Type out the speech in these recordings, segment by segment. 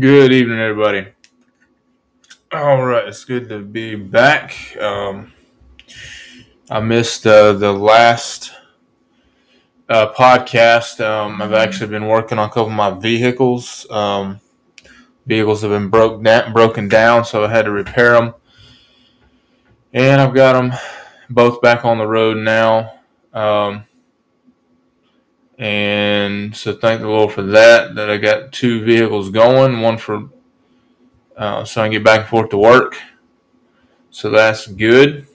Good evening, everybody. All right, it's good to be back. Um, I missed uh, the last uh, podcast. Um, I've actually been working on a couple of my vehicles. Um, vehicles have been broke down, broken down, so I had to repair them, and I've got them both back on the road now. Um, and so thank the Lord for that. That I got two vehicles going, one for uh, so I can get back and forth to work. So that's good.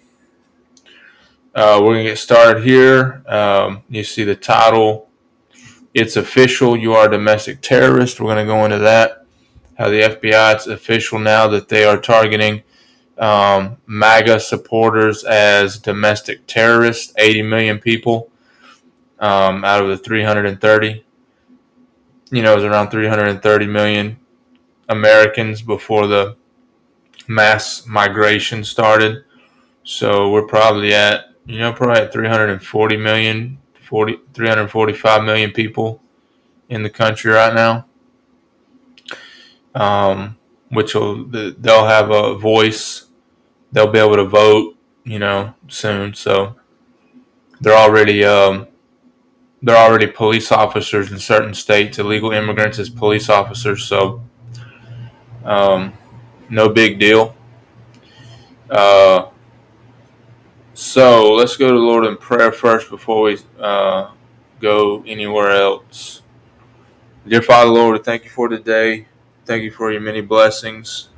Uh, we're gonna get started here. Um, you see the title. It's official. You are a domestic terrorist. We're gonna go into that. How the FBI it's official now that they are targeting um, MAGA supporters as domestic terrorists. 80 million people um, out of the 330. You know, it was around 330 million Americans before the mass migration started. So we're probably at, you know, probably at 340 million, 40, 345 million people in the country right now. Um, which will, they'll have a voice. They'll be able to vote, you know, soon. So they're already, um, they're already police officers in certain states, illegal immigrants as police officers, so um, no big deal. Uh, so let's go to the Lord in prayer first before we uh, go anywhere else. Dear Father, Lord, thank you for today. Thank you for your many blessings.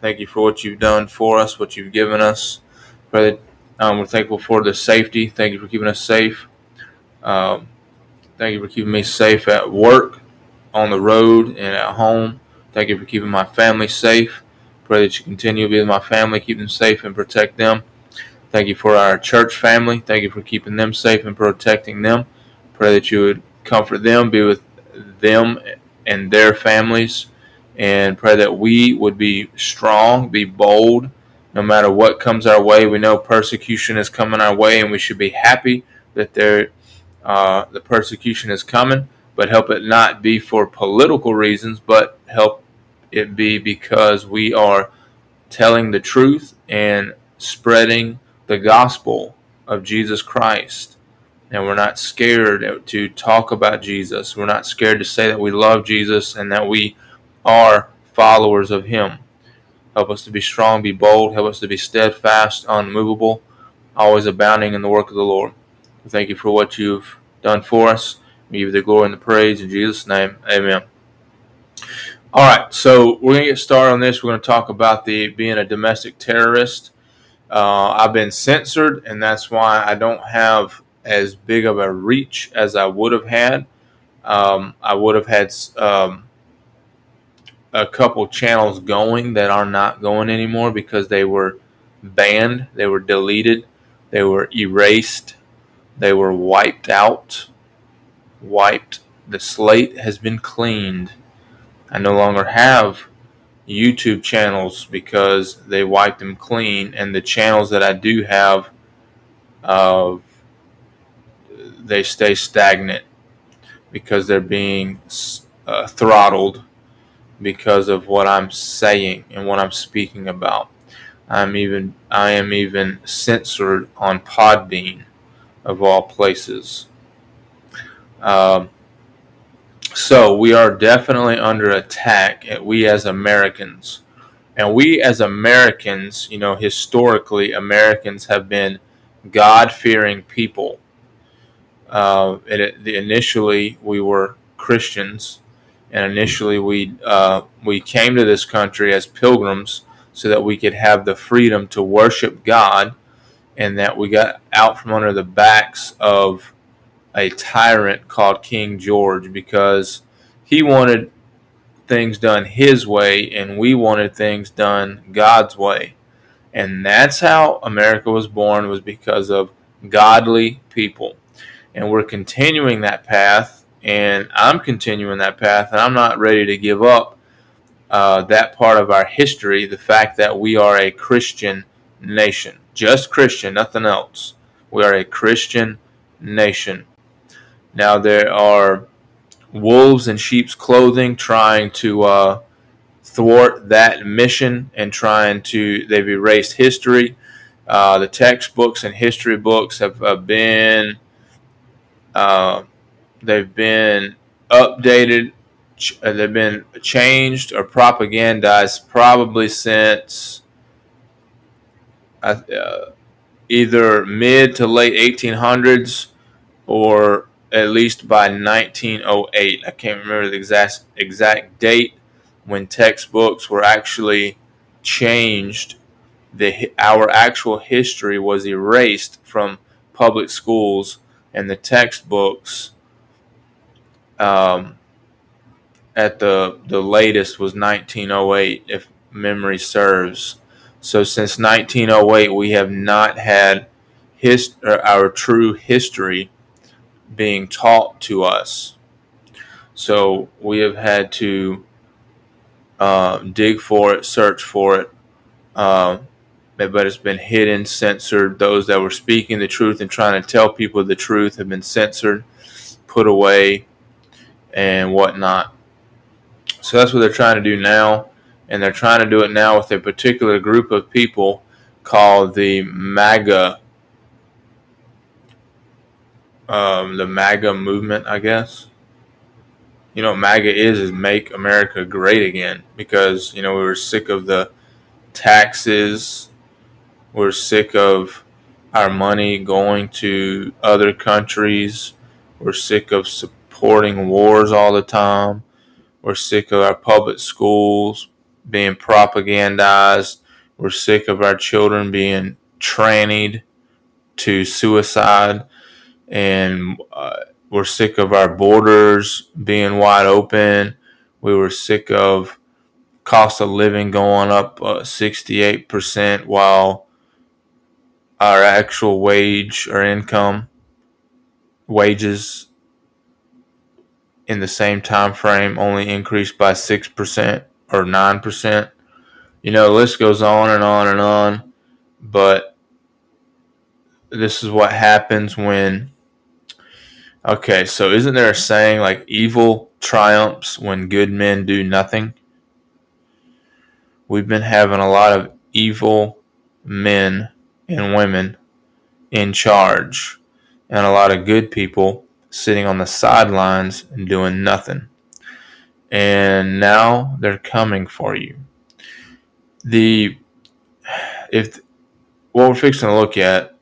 Thank you for what you've done for us, what you've given us. Pray um, we're thankful for the safety. Thank you for keeping us safe. Um, thank you for keeping me safe at work, on the road, and at home. Thank you for keeping my family safe. Pray that you continue to be with my family, keep them safe, and protect them. Thank you for our church family. Thank you for keeping them safe and protecting them. Pray that you would comfort them, be with them and their families, and pray that we would be strong, be bold, no matter what comes our way. We know persecution is coming our way, and we should be happy that there uh, the persecution is coming, but help it not be for political reasons, but help it be because we are telling the truth and spreading the gospel of Jesus Christ. And we're not scared to talk about Jesus. We're not scared to say that we love Jesus and that we are followers of Him. Help us to be strong, be bold. Help us to be steadfast, unmovable, always abounding in the work of the Lord. Thank you for what you've done for us. We give you the glory and the praise in Jesus' name. Amen. All right, so we're going to get started on this. We're going to talk about the being a domestic terrorist. Uh, I've been censored, and that's why I don't have as big of a reach as I would have had. Um, I would have had um, a couple channels going that are not going anymore because they were banned, they were deleted, they were erased they were wiped out. Wiped. The slate has been cleaned. I no longer have YouTube channels because they wiped them clean, and the channels that I do have, uh, they stay stagnant because they're being uh, throttled because of what I'm saying and what I'm speaking about. I'm even I am even censored on Podbean of all places. Um, so we are definitely under attack, we as Americans. And we as Americans, you know, historically, Americans have been God fearing people. Uh, it, initially, we were Christians, And initially, we uh, we came to this country as pilgrims so that we could have the freedom to worship God, and that we got out from under the backs of a tyrant called King George because he wanted things done his way and we wanted things done God's way. And that's how America was born was because of godly people. And we're continuing that path and I'm continuing that path and I'm not ready to give up uh, that part of our history, the fact that we are a Christian nation. Just Christian, nothing else. We are a Christian nation. Now there are wolves in sheep's clothing trying to uh, thwart that mission and trying to they've erased history. Uh, the textbooks and history books have, have been uh, they've been updated, ch- uh, they've been changed or propagandized probably since uh, either mid to late 1800s or at least by 1908. I can't remember the exact exact date when textbooks were actually changed. The our actual history was erased from public schools, and the textbooks um, at the the latest was 1908, if memory serves. So since 1908, we have not had his, our true history being taught to us. So we have had to uh, dig for it, search for it. Uh, but it's been hidden, censored. Those that were speaking the truth and trying to tell people the truth have been censored, put away, and whatnot. So that's what they're trying to do now. And they're trying to do it now with a particular group of people called the MAGA um, the MAGA movement, I guess. You know, MAGA is is make America great again because you know we were sick of the taxes, we're sick of our money going to other countries, we're sick of supporting wars all the time, we're sick of our public schools being propagandized, we're sick of our children being trained to suicide. And uh, we're sick of our borders being wide open. We were sick of cost of living going up uh, 68% while our actual wage or income wages in the same time frame only increased by 6% or 9%. You know, the list goes on and on and on, but this is what happens when Okay, so isn't there a saying like evil triumphs when good men do nothing? We've been having a lot of evil men and women in charge, and a lot of good people sitting on the sidelines and doing nothing. And now they're coming for you. The if what we're fixing to look at,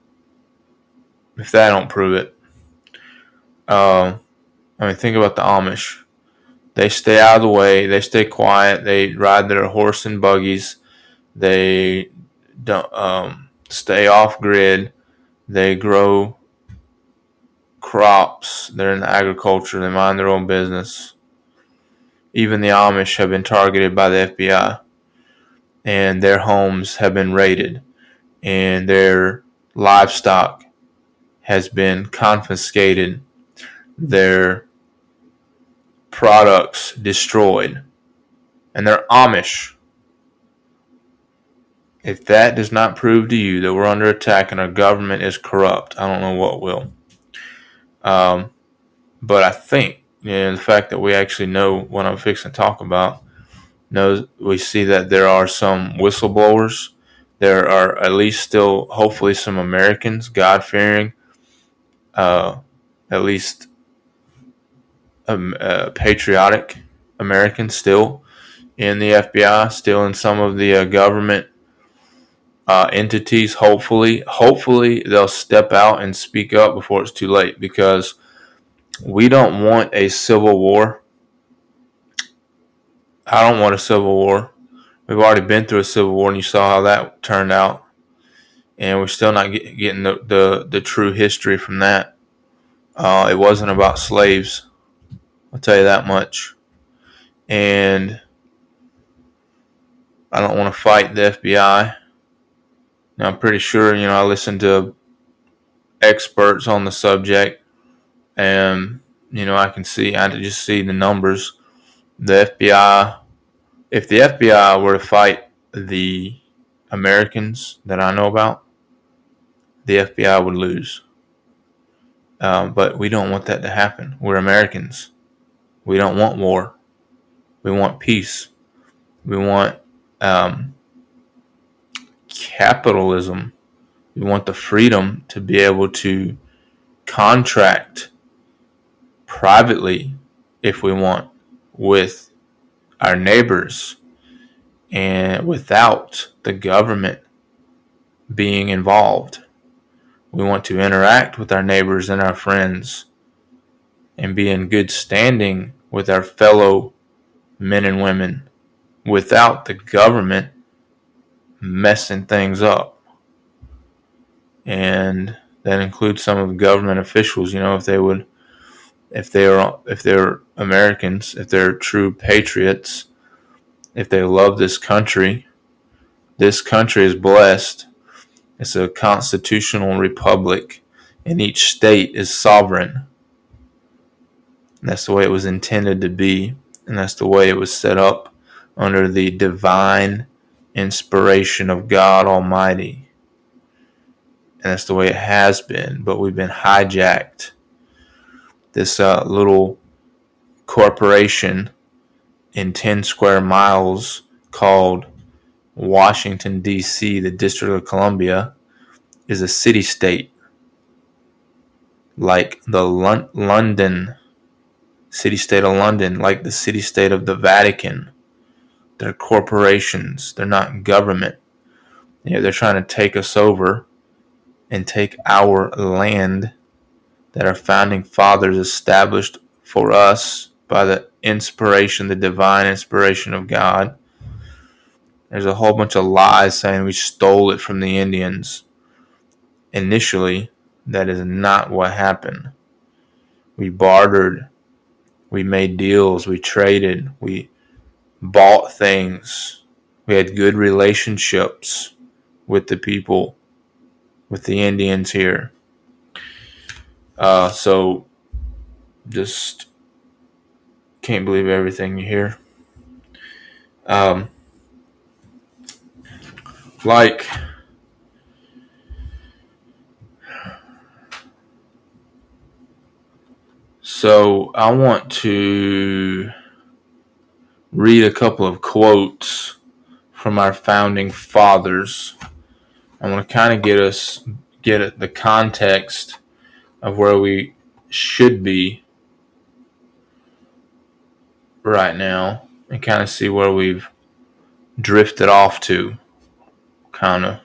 if that don't prove it, um, I mean, think about the Amish. They stay out of the way. They stay quiet. They ride their horse and buggies. They don't um, stay off grid. They grow crops. They're in agriculture. They mind their own business. Even the Amish have been targeted by the FBI, and their homes have been raided, and their livestock has been confiscated their products destroyed. And they're Amish. If that does not prove to you that we're under attack and our government is corrupt, I don't know what will. Um, but I think know, the fact that we actually know what I'm fixing to talk about knows we see that there are some whistleblowers. There are at least still, hopefully, some Americans, God fearing, uh, at least um, uh, patriotic Americans still in the FBI, still in some of the uh, government uh, entities. Hopefully, hopefully they'll step out and speak up before it's too late because we don't want a civil war I don't want a civil war. We've already been through a civil war, and you saw how that turned out. And we're still not get, getting the, the, the true history from that. Uh, it wasn't about slaves. I'll tell you that much. And I don't want to fight the FBI. Now, I'm pretty sure, you know, I listened to experts on the subject, and, you know, I can see, I just see the numbers. The FBI, if the FBI were to fight the Americans that I know about, the FBI would lose. Um, but we don't want that to happen. We're Americans. We don't want war. We want peace. We want um, capitalism. We want the freedom to be able to contract privately if we want with our neighbors and without the government being involved. We want to interact with our neighbors and our friends and be in good standing with our fellow men and women without the government messing things up. And that includes some of the government officials, you know, if they would if they're if they're Americans, if they're true patriots, if they love this country, this country is blessed. It's a constitutional republic, and each state is sovereign. And that's the way it was intended to be, and that's the way it was set up under the divine inspiration of God Almighty. And that's the way it has been, but we've been hijacked. This uh, little corporation in 10 square miles called Washington, D.C., the District of Columbia, is a city state like the Lon- London city state of London, like the city state of the Vatican. They're corporations, they're not government. You know, they're trying to take us over and take our land that our founding fathers established for us by the inspiration, the divine inspiration of God. There's a whole bunch of lies saying we stole it from the Indians. Initially, that is not what happened. We bartered we made deals, we traded, we bought things. We had good relationships with the people, with the Indians here. Uh, so just can't believe everything you hear. Um, like So I want to read a couple of quotes from our founding fathers. I want to kind of get us get the context of where we should be right now and kind of see where we've drifted off to kind of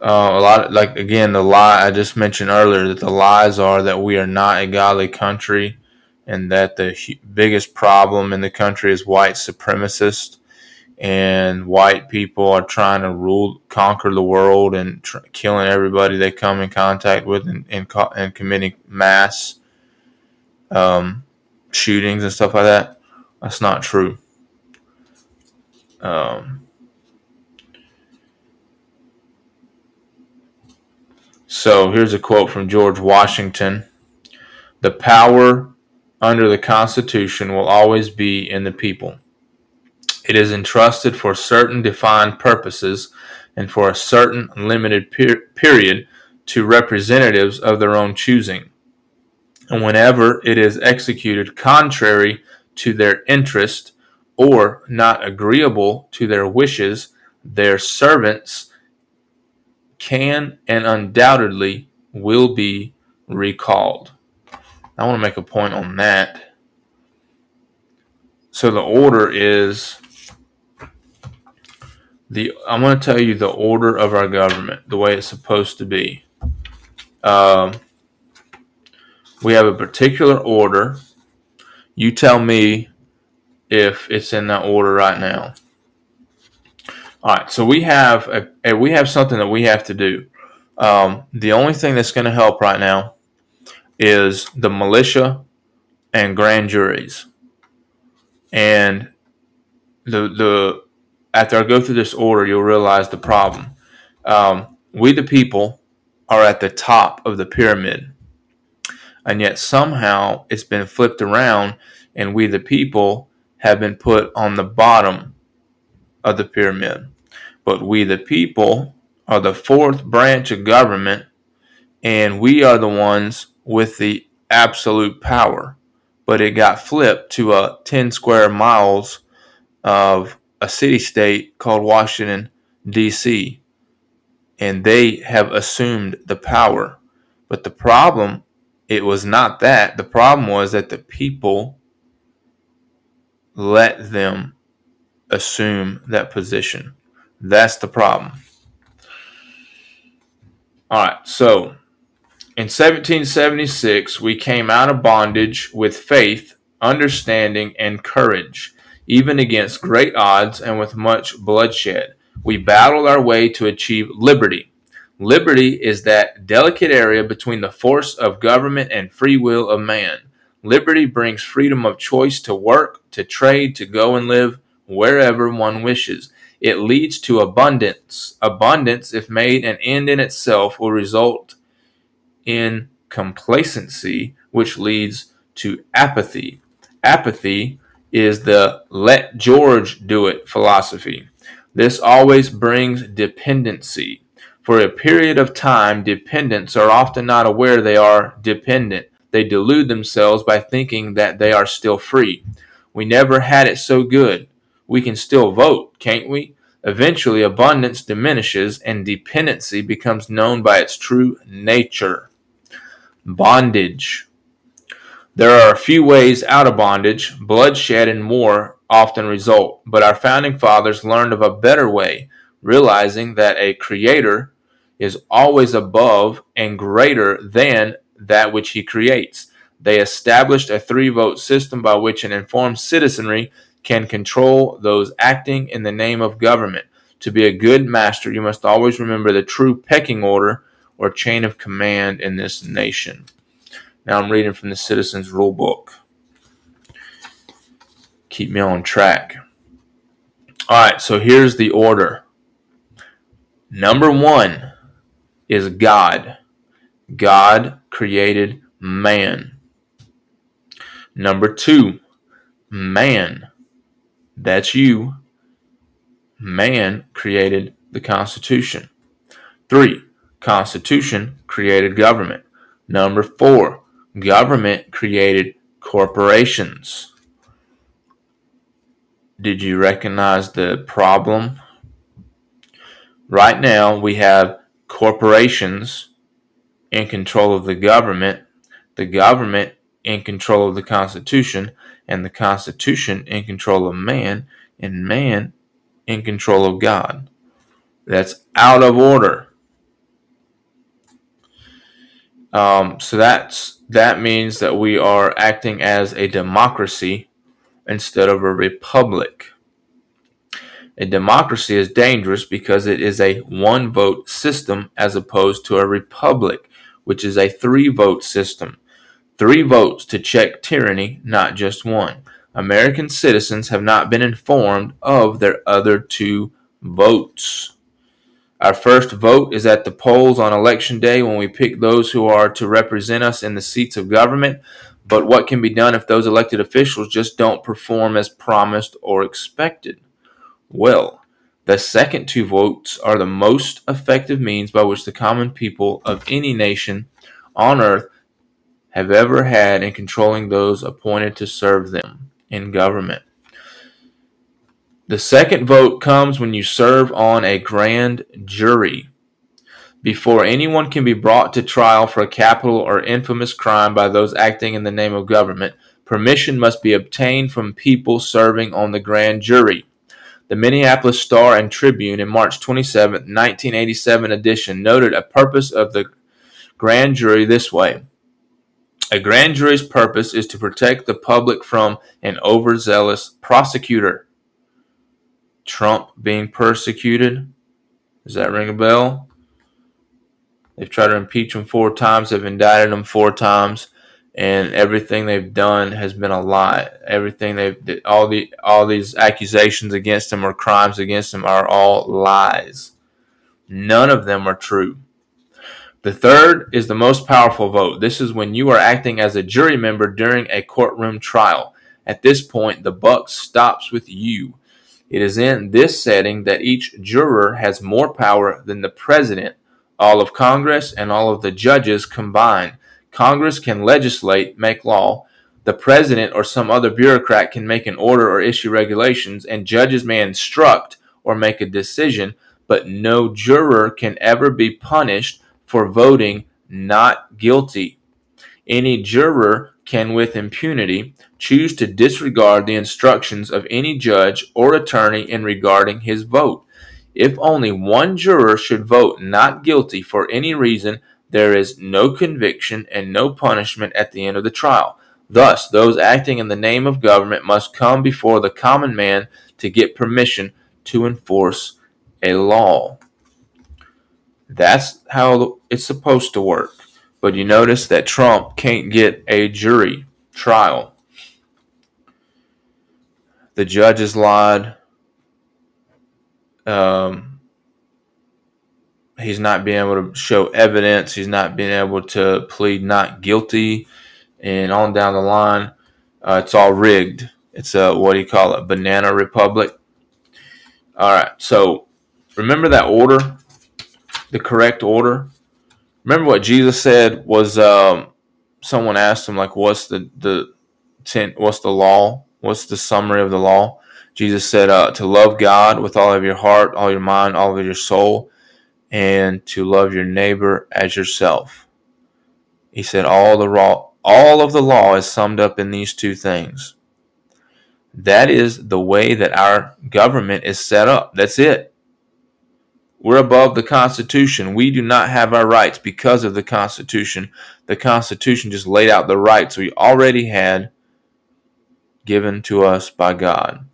Uh, a lot of, like again the lie I just mentioned earlier that the lies are that we are not a godly country and that the biggest problem in the country is white supremacists and white people are trying to rule conquer the world and tr- killing everybody they come in contact with and, and, co- and committing mass um, shootings and stuff like that. That's not true. Um, So here's a quote from George Washington. The power under the Constitution will always be in the people. It is entrusted for certain defined purposes and for a certain limited per- period to representatives of their own choosing. And whenever it is executed contrary to their interest or not agreeable to their wishes, their servants can and undoubtedly will be recalled. I want to make a point on that. So the order is the I'm going to tell you the order of our government, the way it's supposed to be. Um, We have a particular order. You tell me if it's in that order right now. All right, so we have a, a we have something that we have to do. Um, the only thing that's going to help right now is the militia and grand juries. And the the after I go through this order, you'll realize the problem. Um, we the people are at the top of the pyramid, and yet somehow it's been flipped around, and we the people have been put on the bottom of the pyramid. But we the people are the fourth branch of government, and we are the ones with the absolute power. But it got flipped to a 10 square miles of a city state called Washington, D.C., and they have assumed the power. But the problem, it was not that. The problem was that the people let them assume that position. That's the problem. All right, so in 1776, we came out of bondage with faith, understanding, and courage, even against great odds and with much bloodshed. We battled our way to achieve liberty. Liberty is that delicate area between the force of government and free will of man. Liberty brings freedom of choice to work, to trade, to go and live wherever one wishes. It leads to abundance. Abundance, if made an end in itself, will result in complacency, which leads to apathy. Apathy is the let George do it philosophy. This always brings dependency. For a period of time, dependents are often not aware they are dependent. They delude themselves by thinking that they are still free. We never had it so good. We can still vote, can't we? Eventually, abundance diminishes and dependency becomes known by its true nature. Bondage. There are a few ways out of bondage. Bloodshed and war often result, but our founding fathers learned of a better way, realizing that a creator is always above and greater than that which he creates. They established a three vote system by which an informed citizenry can control those acting in the name of government. To be a good master, you must always remember the true pecking order or chain of command in this nation. Now I'm reading from the Citizens Rule Book. Keep me on track. All right, so here's the order. Number one is God. God created man. Number two, man that's you. Man created the Constitution. Three, Constitution created government. Number four, government created corporations. Did you recognize the problem? Right now, we have corporations in control of the government, the government in control of the Constitution, and the Constitution in control of man, and man in control of God. That's out of order. Um, so that's that means that we are acting as a democracy instead of a republic. A democracy is dangerous because it is a one vote system as opposed to a republic, which is a three vote system. Three votes to check tyranny, not just one. American citizens have not been informed of their other two votes. Our first vote is at the polls on election day when we pick those who are to represent us in the seats of government. But what can be done if those elected officials just don't perform as promised or expected? Well, the second two votes are the most effective means by which the common people of any nation on earth have ever had in controlling those appointed to serve them in government. The second vote comes when you serve on a grand jury. Before anyone can be brought to trial for a capital or infamous crime by those acting in the name of government, permission must be obtained from people serving on the grand jury. The Minneapolis Star and Tribune in March 27, 1987 edition noted a purpose of the grand jury this way A grand jury's purpose is to protect the public from an overzealous prosecutor. Trump being persecuted. Does that ring a bell? They've tried to impeach him four times. They've indicted him four times, and everything they've done has been a lie. Everything they've all the all these accusations against him or crimes against him are all lies. None of them are true. The third is the most powerful vote. This is when you are acting as a jury member during a courtroom trial. At this point, the buck stops with you. It is in this setting that each juror has more power than the president, all of Congress, and all of the judges combined. Congress can legislate, make law. The president or some other bureaucrat can make an order or issue regulations, and judges may instruct or make a decision, but no juror can ever be punished for voting not guilty. Any juror can, with impunity, choose to disregard the instructions of any judge or attorney in regarding his vote. If only one juror should vote not guilty for any reason, there is no conviction and no punishment at the end of the trial. Thus, those acting in the name of government must come before the common man to get permission to enforce a law. That's how it's supposed to work. But you notice that Trump can't get a jury trial. The judges lied. Um, he's not being able to show evidence. He's not being able to plead not guilty, and on down the line, uh, it's all rigged. It's a what do you call it? Banana republic. All right. So remember that order the correct order. Remember what Jesus said was um, someone asked him like, "What's the the ten, what's the law? What's the summary of the law?" Jesus said, uh, "To love God with all of your heart, all your mind, all of your soul, and to love your neighbor as yourself." He said, "All the law, all of the law is summed up in these two things." That is the way that our government is set up. That's it. We're above the Constitution. We do not have our rights because of the Constitution. The Constitution just laid out the rights we already had given to us by God.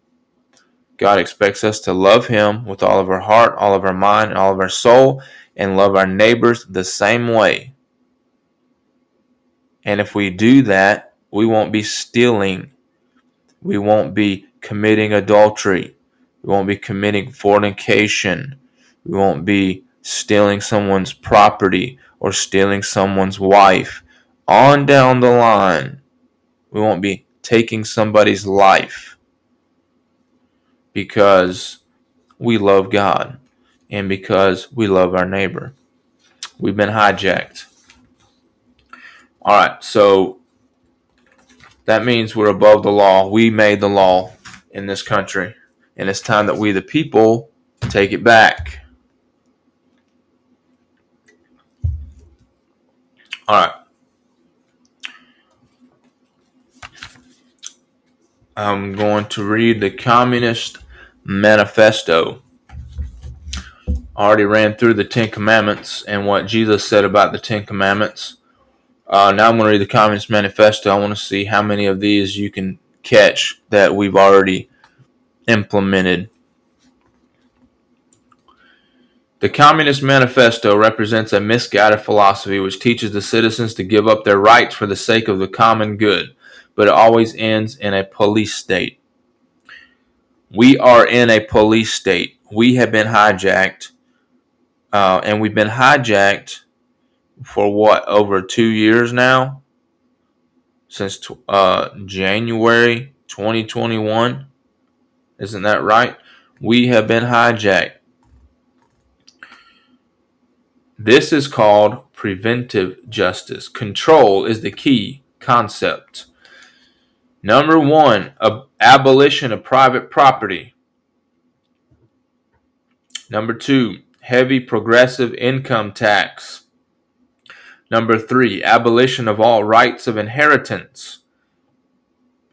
God expects us to love Him with all of our heart, all of our mind, and all of our soul, and love our neighbors the same way. And if we do that, we won't be stealing. We won't be committing adultery. We won't be committing fornication. We won't be stealing someone's property or stealing someone's wife. On down the line, we won't be taking somebody's life because we love God and because we love our neighbor. We've been hijacked. All right, so that means we're above the law. We made the law in this country, and it's time that we, the people, take it back. All right. I'm going to read the Communist Manifesto. I already ran through the Ten Commandments and what Jesus said about the Ten Commandments. Uh, now I'm going to read the Communist Manifesto. I want to see how many of these you can catch that we've already implemented the Communist Manifesto represents a misguided philosophy which teaches the citizens to give up their rights for the sake of the common good, but it always ends in a police state. We are in a police state. We have been hijacked, uh, and we've been hijacked for what, over two years now? Since uh, January 2021. Isn't that right? We have been hijacked. This is called preventive justice. Control is the key concept. Number one, ab- abolition of private property. Number two, heavy progressive income tax. Number three, abolition of all rights of inheritance.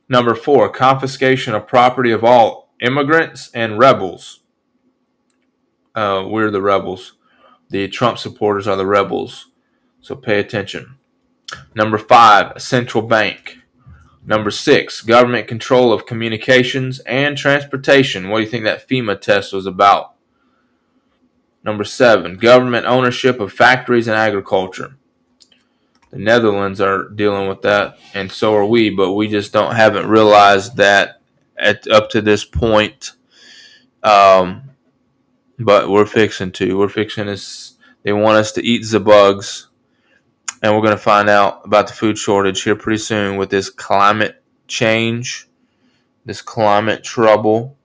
Number four, confiscation of property of all immigrants and rebels. Uh, we're the rebels. The Trump supporters are the rebels. So pay attention. Number five, a central bank. Number six, government control of communications and transportation. What do you think that FEMA test was about? Number seven, government ownership of factories and agriculture. The Netherlands are dealing with that, and so are we, but we just don't haven't realized that at up to this point. Um, but we're fixing to. We're fixing this. They want us to eat the bugs and we're to find out about the food shortage here pretty soon with this climate change, this climate trouble.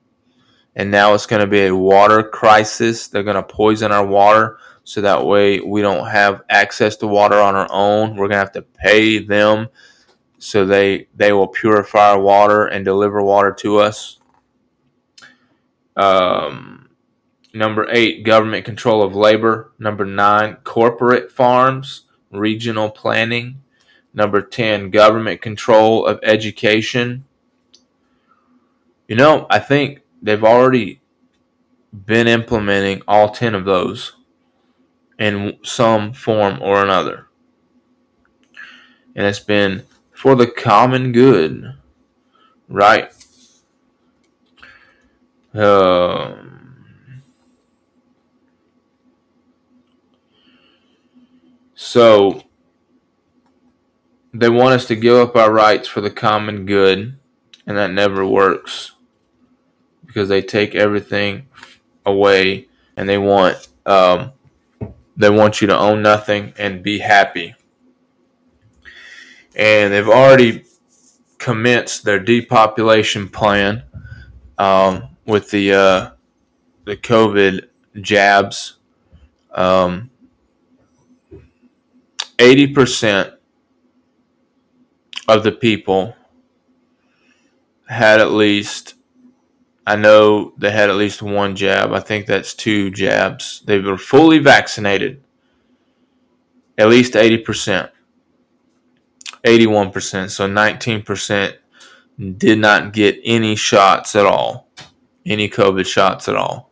And now it's to be a water crisis. They're to poison our water so that way we don't have access to water on our own. We're to have to pay them so they they will purify our water and deliver water to us. Um, number eight, government control of labor. Number nine, corporate farms regional planning. Number 10, government control of education. You know, I think they've already been implementing all 10 of those in some form or another. And it's been for the common good, right? Um, So they want us to give up our rights for the common good, and that never works because they take everything away and they want um, they want you to own nothing and be happy. And they've already commenced their depopulation plan um, with the uh, the COVID jabs. Um, 80% of the people had at least I know they had at least one jab. I think that's two jabs. They were fully vaccinated. At least 80%. 81%. So 19% did not get any shots at all. Any COVID shots at all.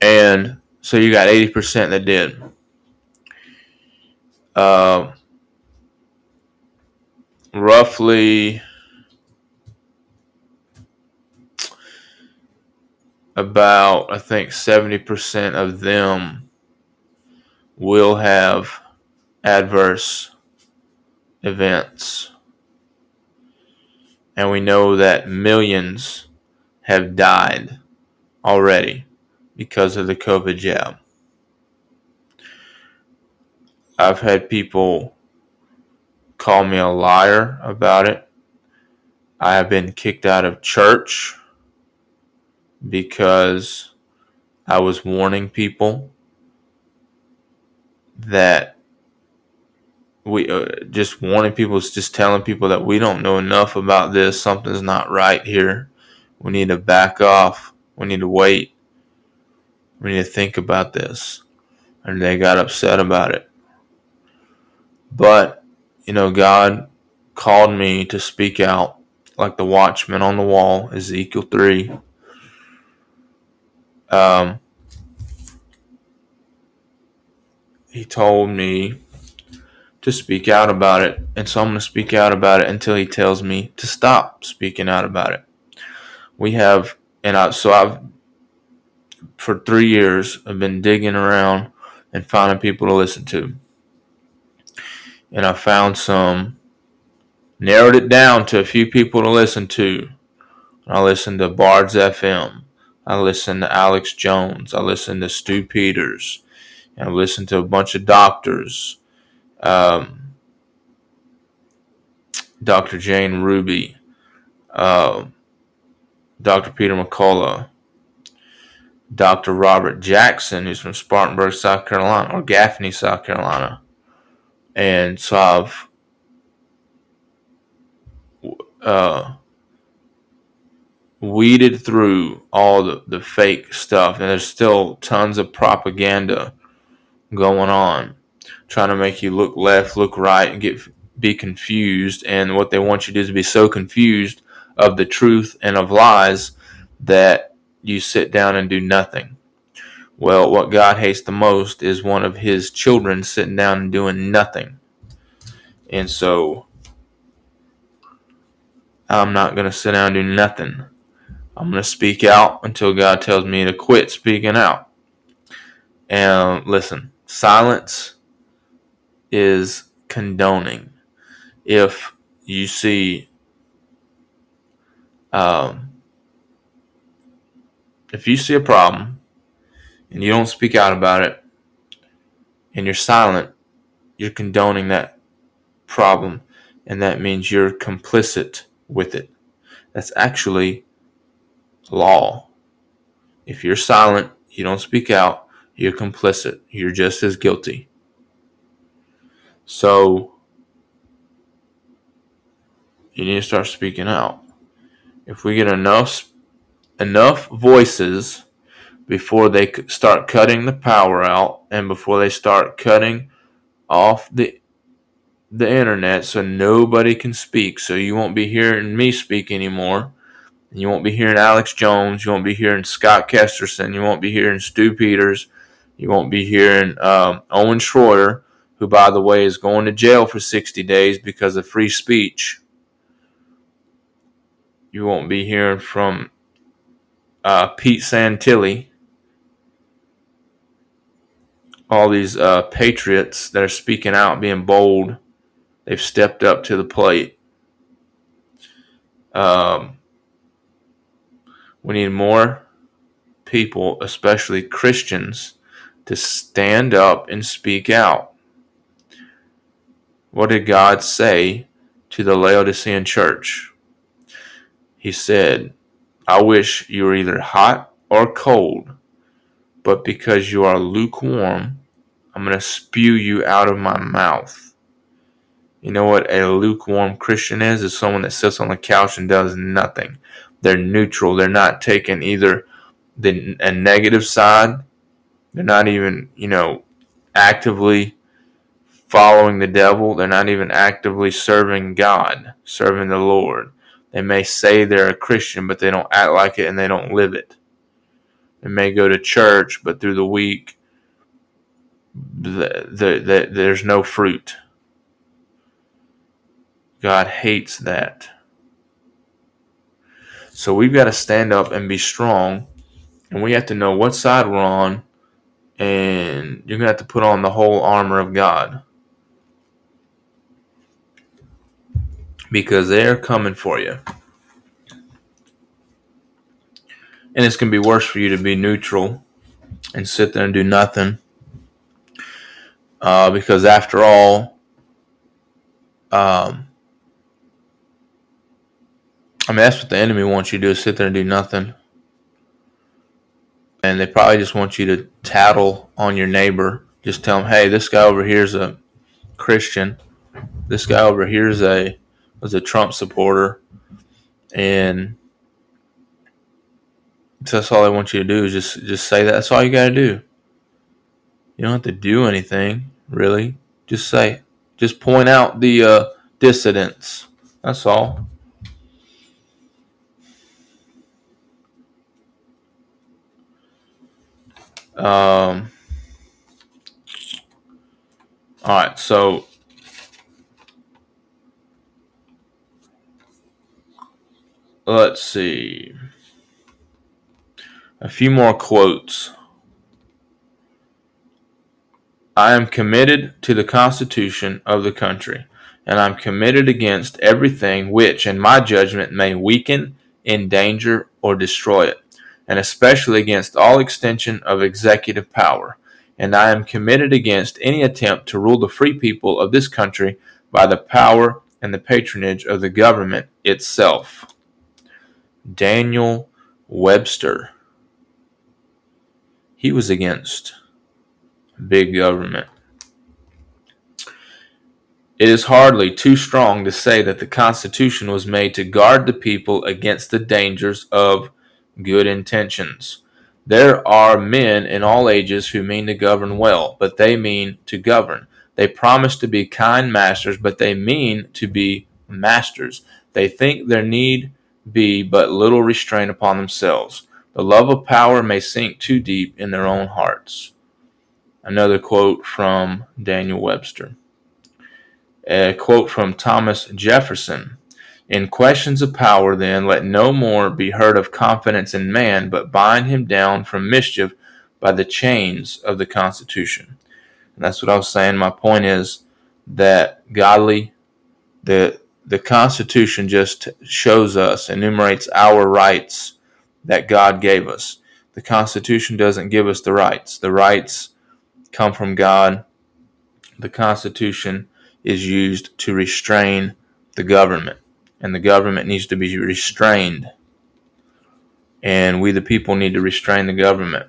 And so you got 80% that did. Uh, roughly about I think 70% of them will have adverse events. And we know that millions have died already because of the COVID jab. I've had people call me a liar about it. I have been kicked out of church because I was warning people that we uh, just warning people just telling people that we don't know enough about this. Something's not right here. We need to back off. We need to wait. We need to think about this. And they got upset about it but, you know, God called me to speak out like the watchman on the wall, Ezekiel 3. Um, he told me to speak out about it. And so I'm going to speak out about it until he tells me to stop speaking out about it. We have, and I, so I've, for three years, I've been digging around and finding people to listen to and I found some, narrowed it down to a few people to listen to. I listened to Bards FM. I listened to Alex Jones. I listened to Stu Peters. And I listened to a bunch of doctors. Um, Dr. Jane Ruby. Uh, Dr. Peter McCullough. Dr. Robert Jackson, who's from Spartanburg, South Carolina, or Gaffney, South Carolina and so I've uh, weeded through all the, the fake stuff, and there's still tons of propaganda going on, trying to make you look left, look right, and get be confused. And what they want you to do is be so confused of the truth and of lies that you sit down and do nothing. Well, what God hates the most is one of his children sitting down and doing nothing. And so I'm not going to sit down and do nothing. I'm going to speak out until God tells me to quit speaking out. And listen, silence is condoning. If you see, um, if you see a problem and you don't speak out about it and you're silent, you're condoning that problem, and that means you're complicit with it. That's actually law. If you're silent, you don't speak out, you're complicit. You're just as guilty. So you need to start speaking out. If we get enough enough voices before they start cutting the power out and before they start cutting off the the internet so nobody can speak. So you won't be hearing me speak anymore. You won't be hearing Alex Jones. You won't be hearing Scott Kesterson. You won't be hearing Stu Peters. You won't be hearing um, Owen Shroyer who, by the way, is going to jail for 60 days because of free speech. You won't be hearing from uh, Pete Santilli. All these uh, patriots that are speaking out, being bold, they've stepped up to the plate. Um, we need more people, especially Christians, to stand up and speak out. What did God say to the Laodicean church? He said, I wish you were either hot or cold, but because you are lukewarm, I'm going to spew you out of my mouth. You know what a lukewarm Christian is? Is someone that sits on the couch and does nothing. They're neutral. They're not taking either the a negative side. They're not even, you know, actively following the devil. They're not even actively serving God, serving the Lord. They may say they're a Christian, but they don't act like it and they don't live it. They may go to church, but through the week, the, the, the, there's no fruit. God hates that. So we've got to stand up and be strong, and we have to know what side we're on, and you're going to have to put on the whole armor of God. because they're coming for you. And it's going to be worse for you to be neutral and sit there and do nothing. Uh, because after all, um, I mean, that's what the enemy wants you to do is sit there and do nothing. And they probably just want you to tattle on your neighbor. Just tell them, hey, this guy over here is a Christian. This guy over here is a was a Trump supporter, and so that's all I want you to do is just just say that. That's all you got to do. You don't have to do anything really. Just say, just point out the uh, dissidents. That's all. Um. All right, so Let's see. A few more quotes. I am committed to the Constitution of the country, and I'm committed against everything which, in my judgment, may weaken, endanger, or destroy it, and especially against all extension of executive power. And I am committed against any attempt to rule the free people of this country by the power and the patronage of the government itself. Daniel Webster. He was against big government. It is hardly too strong to say that the Constitution was made to guard the people against the dangers of good intentions. There are men in all ages who mean to govern well, but they mean to govern. They promise to be kind masters, but they mean to be masters. They think there need be but little restraint upon themselves. The love of power may sink too deep in their own hearts. Another quote from Daniel Webster. A quote from Thomas Jefferson In questions of power, then, let no more be heard of confidence in man, but bind him down from mischief by the chains of the Constitution. And that's what I was saying. My point is that godly, the the Constitution just shows us, enumerates our rights that God gave us. The Constitution doesn't give us the rights. The rights come from God. The Constitution is used to restrain the government, and the government needs to be restrained. And we, the people, need to restrain the government.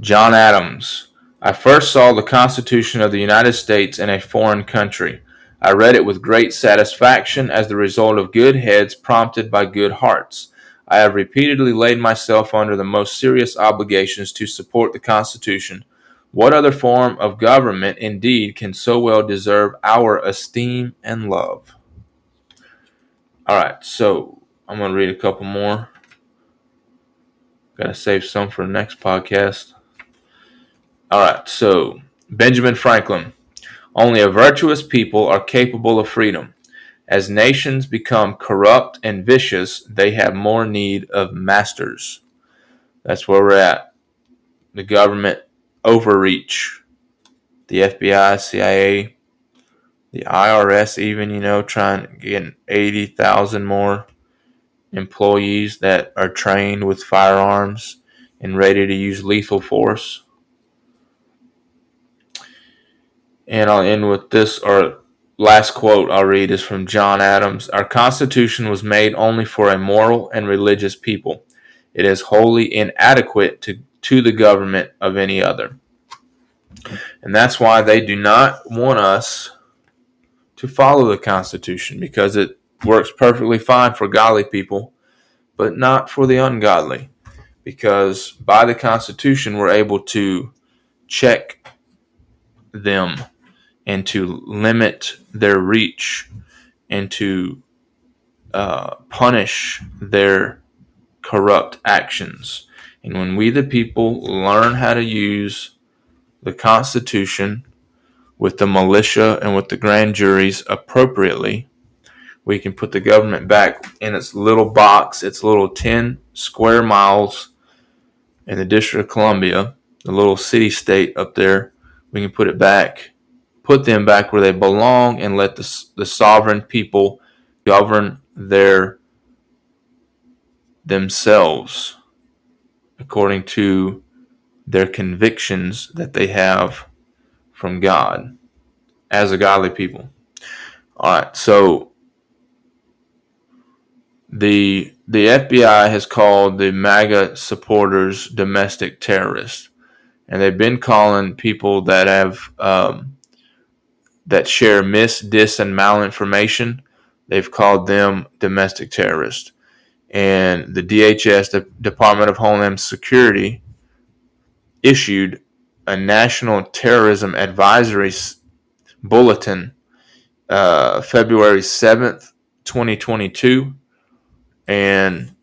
John Adams. I first saw the Constitution of the United States in a foreign country. I read it with great satisfaction as the result of good heads prompted by good hearts. I have repeatedly laid myself under the most serious obligations to support the Constitution. What other form of government, indeed, can so well deserve our esteem and love? All right, so I'm going to read a couple more. Got to save some for the next podcast. All right, so Benjamin Franklin. Only a virtuous people are capable of freedom. As nations become corrupt and vicious, they have more need of masters. That's where we're at. The government overreach. The FBI, CIA, the IRS, even, you know, trying to get 80,000 more employees that are trained with firearms and ready to use lethal force. And I'll end with this, or last quote I'll read is from John Adams. Our Constitution was made only for a moral and religious people. It is wholly inadequate to, to the government of any other. And that's why they do not want us to follow the Constitution because it works perfectly fine for godly people, but not for the ungodly. Because by the Constitution, we're able to check them and to limit their reach and to uh, punish their corrupt actions. And when we, the people, learn how to use the Constitution with the militia and with the grand juries appropriately, we can put the government back in its little box, its little 10 square miles in the District of Columbia, the little city state up there. We can put it back put them back where they belong and let the, the sovereign people govern their themselves according to their convictions that they have from God as a godly people. All right, so the the FBI has called the MAGA supporters domestic terrorists, and they've been calling people that have um, that share mis, dis, and malinformation. They've called them domestic terrorists. And the DHS, the Department of Homeland Security, issued a national terrorism advisory bulletin uh, February 7th, 2022. And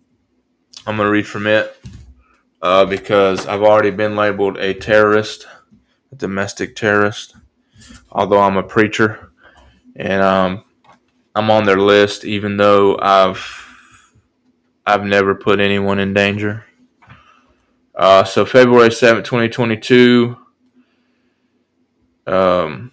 I'm going to read from it uh, because I've already been labeled a terrorist, a domestic terrorist although I'm a preacher, and um, I'm on their list, even though I've I've never put anyone in danger. Uh, so February 7th, 2022. Um,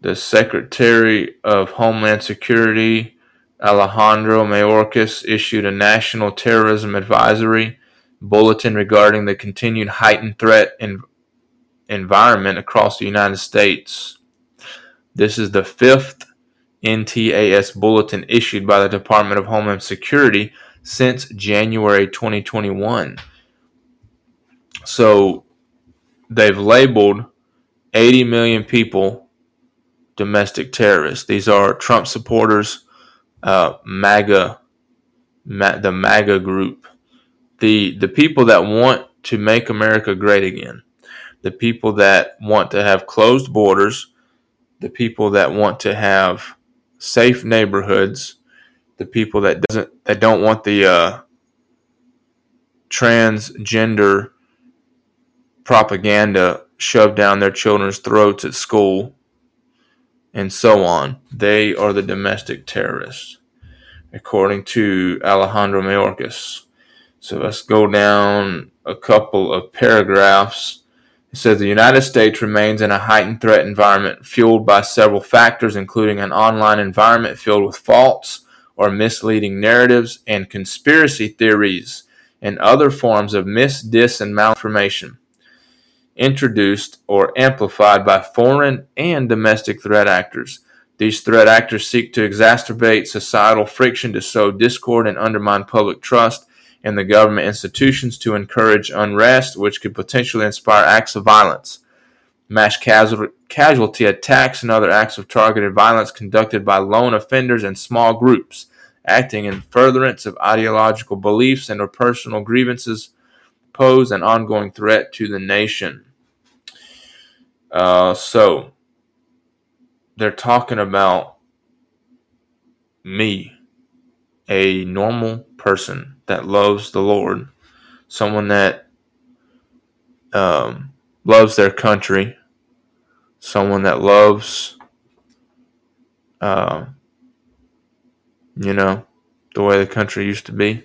the Secretary of Homeland Security, Alejandro Mayorkas, issued a national terrorism advisory bulletin regarding the continued heightened threat in environment across the United States. This is the fifth NTAS bulletin issued by the Department of Homeland Security since January 2021. So they've labeled 80 million people domestic terrorists. These are Trump supporters, uh, MAGA, Ma- the MAGA group, the the people that want to make America great again the people that want to have closed borders, the people that want to have safe neighborhoods, the people that doesn't that don't want the uh, transgender propaganda shoved down their children's throats at school and so on. They are the domestic terrorists, according to Alejandro Mayorkas. So let's go down a couple of paragraphs. It says the United States remains in a heightened threat environment fueled by several factors, including an online environment filled with false or misleading narratives and conspiracy theories and other forms of mis, dis, and malinformation introduced or amplified by foreign and domestic threat actors. These threat actors seek to exacerbate societal friction to sow discord and undermine public trust in the government institutions to encourage unrest, which could potentially inspire acts of violence. Mass casualty attacks and other acts of targeted violence conducted by lone offenders and small groups acting in furtherance of ideological beliefs and or personal grievances pose an ongoing threat to the nation. Uh, so they're talking about me, a normal person that loves the Lord, someone that um, loves their country, someone that loves, uh, you know, the way the country used to be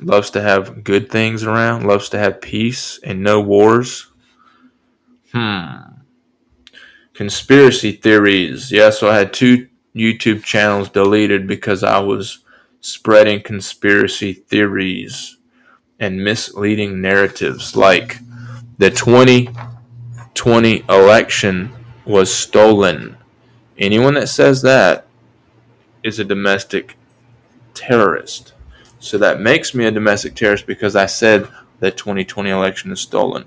loves to have good things around, loves to have peace and no wars. Hmm. Conspiracy theories. Yeah, so I had two YouTube channels deleted because I was spreading conspiracy theories and misleading narratives like the 2020 election was stolen. Anyone that says that is a domestic terrorist. So that makes me a domestic terrorist because I said the 2020 election is stolen.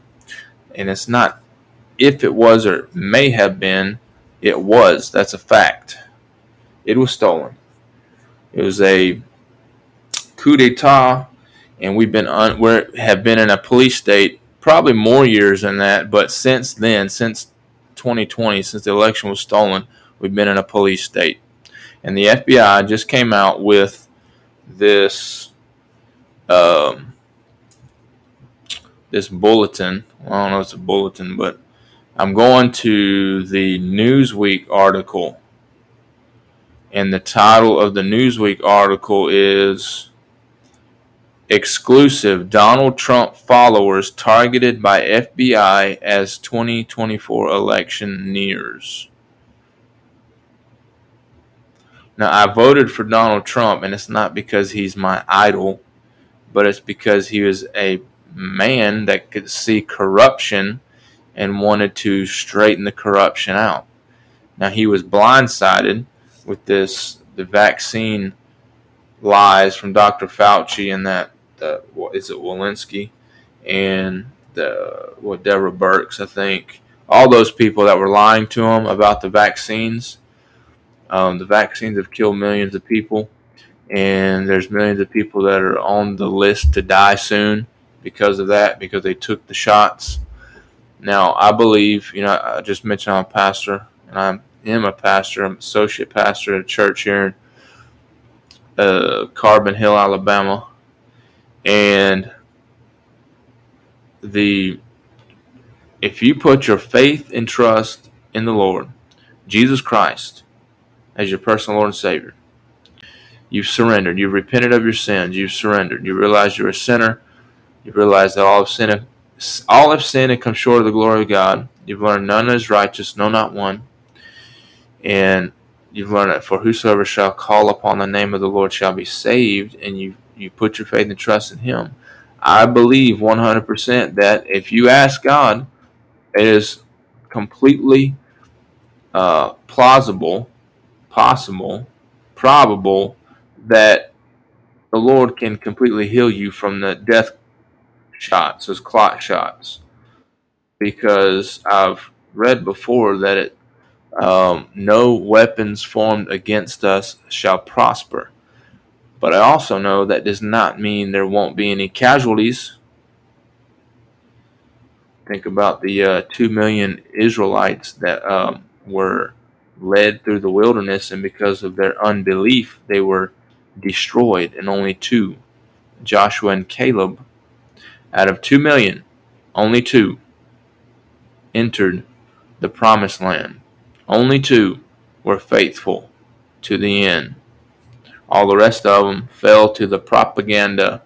And it's not if it was or may have been, it was. That's a fact. It was stolen. It was a coup d'etat, and we've been un, we have been in a police state probably more years than that. But since then, since 2020, since the election was stolen, we've been in a police state. And the FBI just came out with this um, this bulletin. I don't know if it's a bulletin, but I'm going to the Newsweek article. And the title of the Newsweek article is Exclusive Donald Trump Followers Targeted by FBI as 2024 Election Nears. Now, I voted for Donald Trump, and it's not because he's my idol, but it's because he was a man that could see corruption and wanted to straighten the corruption out. Now, he was blindsided with this the vaccine lies from Dr. Fauci and that the what is it Walensky and the what Deborah Birx I think all those people that were lying to him about the vaccines um, the vaccines have killed millions of people, and there's millions of people that are on the list to die soon because of that, because they took the shots. Now, I believe, you know, I just mentioned I'm a pastor, and I am a pastor. I'm associate pastor at a church here in uh, Carbon Hill, Alabama, and the if you put your faith and trust in the Lord, Jesus Christ, as your personal Lord and Savior. You've surrendered. You've repented of your sins. You've surrendered. You realize you're a sinner. You realize that all have sinned, all have sinned and come short of the glory of God. You've learned none is righteous, no, not one. And you've learned that for whosoever shall call upon the name of the Lord shall be saved, and you you put your faith and trust in Him. I believe 100% that if you ask God, it is completely uh, plausible possible, probable that the Lord can completely heal you from the death shots, those clot shots. Because I've read before that it, um, no weapons formed against us shall prosper. But I also know that does not mean there won't be any casualties. Think about the uh, two million Israelites that um, were led through the wilderness, and because of their unbelief, they were destroyed, and only two, Joshua and Caleb, Out of 2 million, only two entered the promised land. Only two were faithful to the end. All the rest of them fell to the propaganda,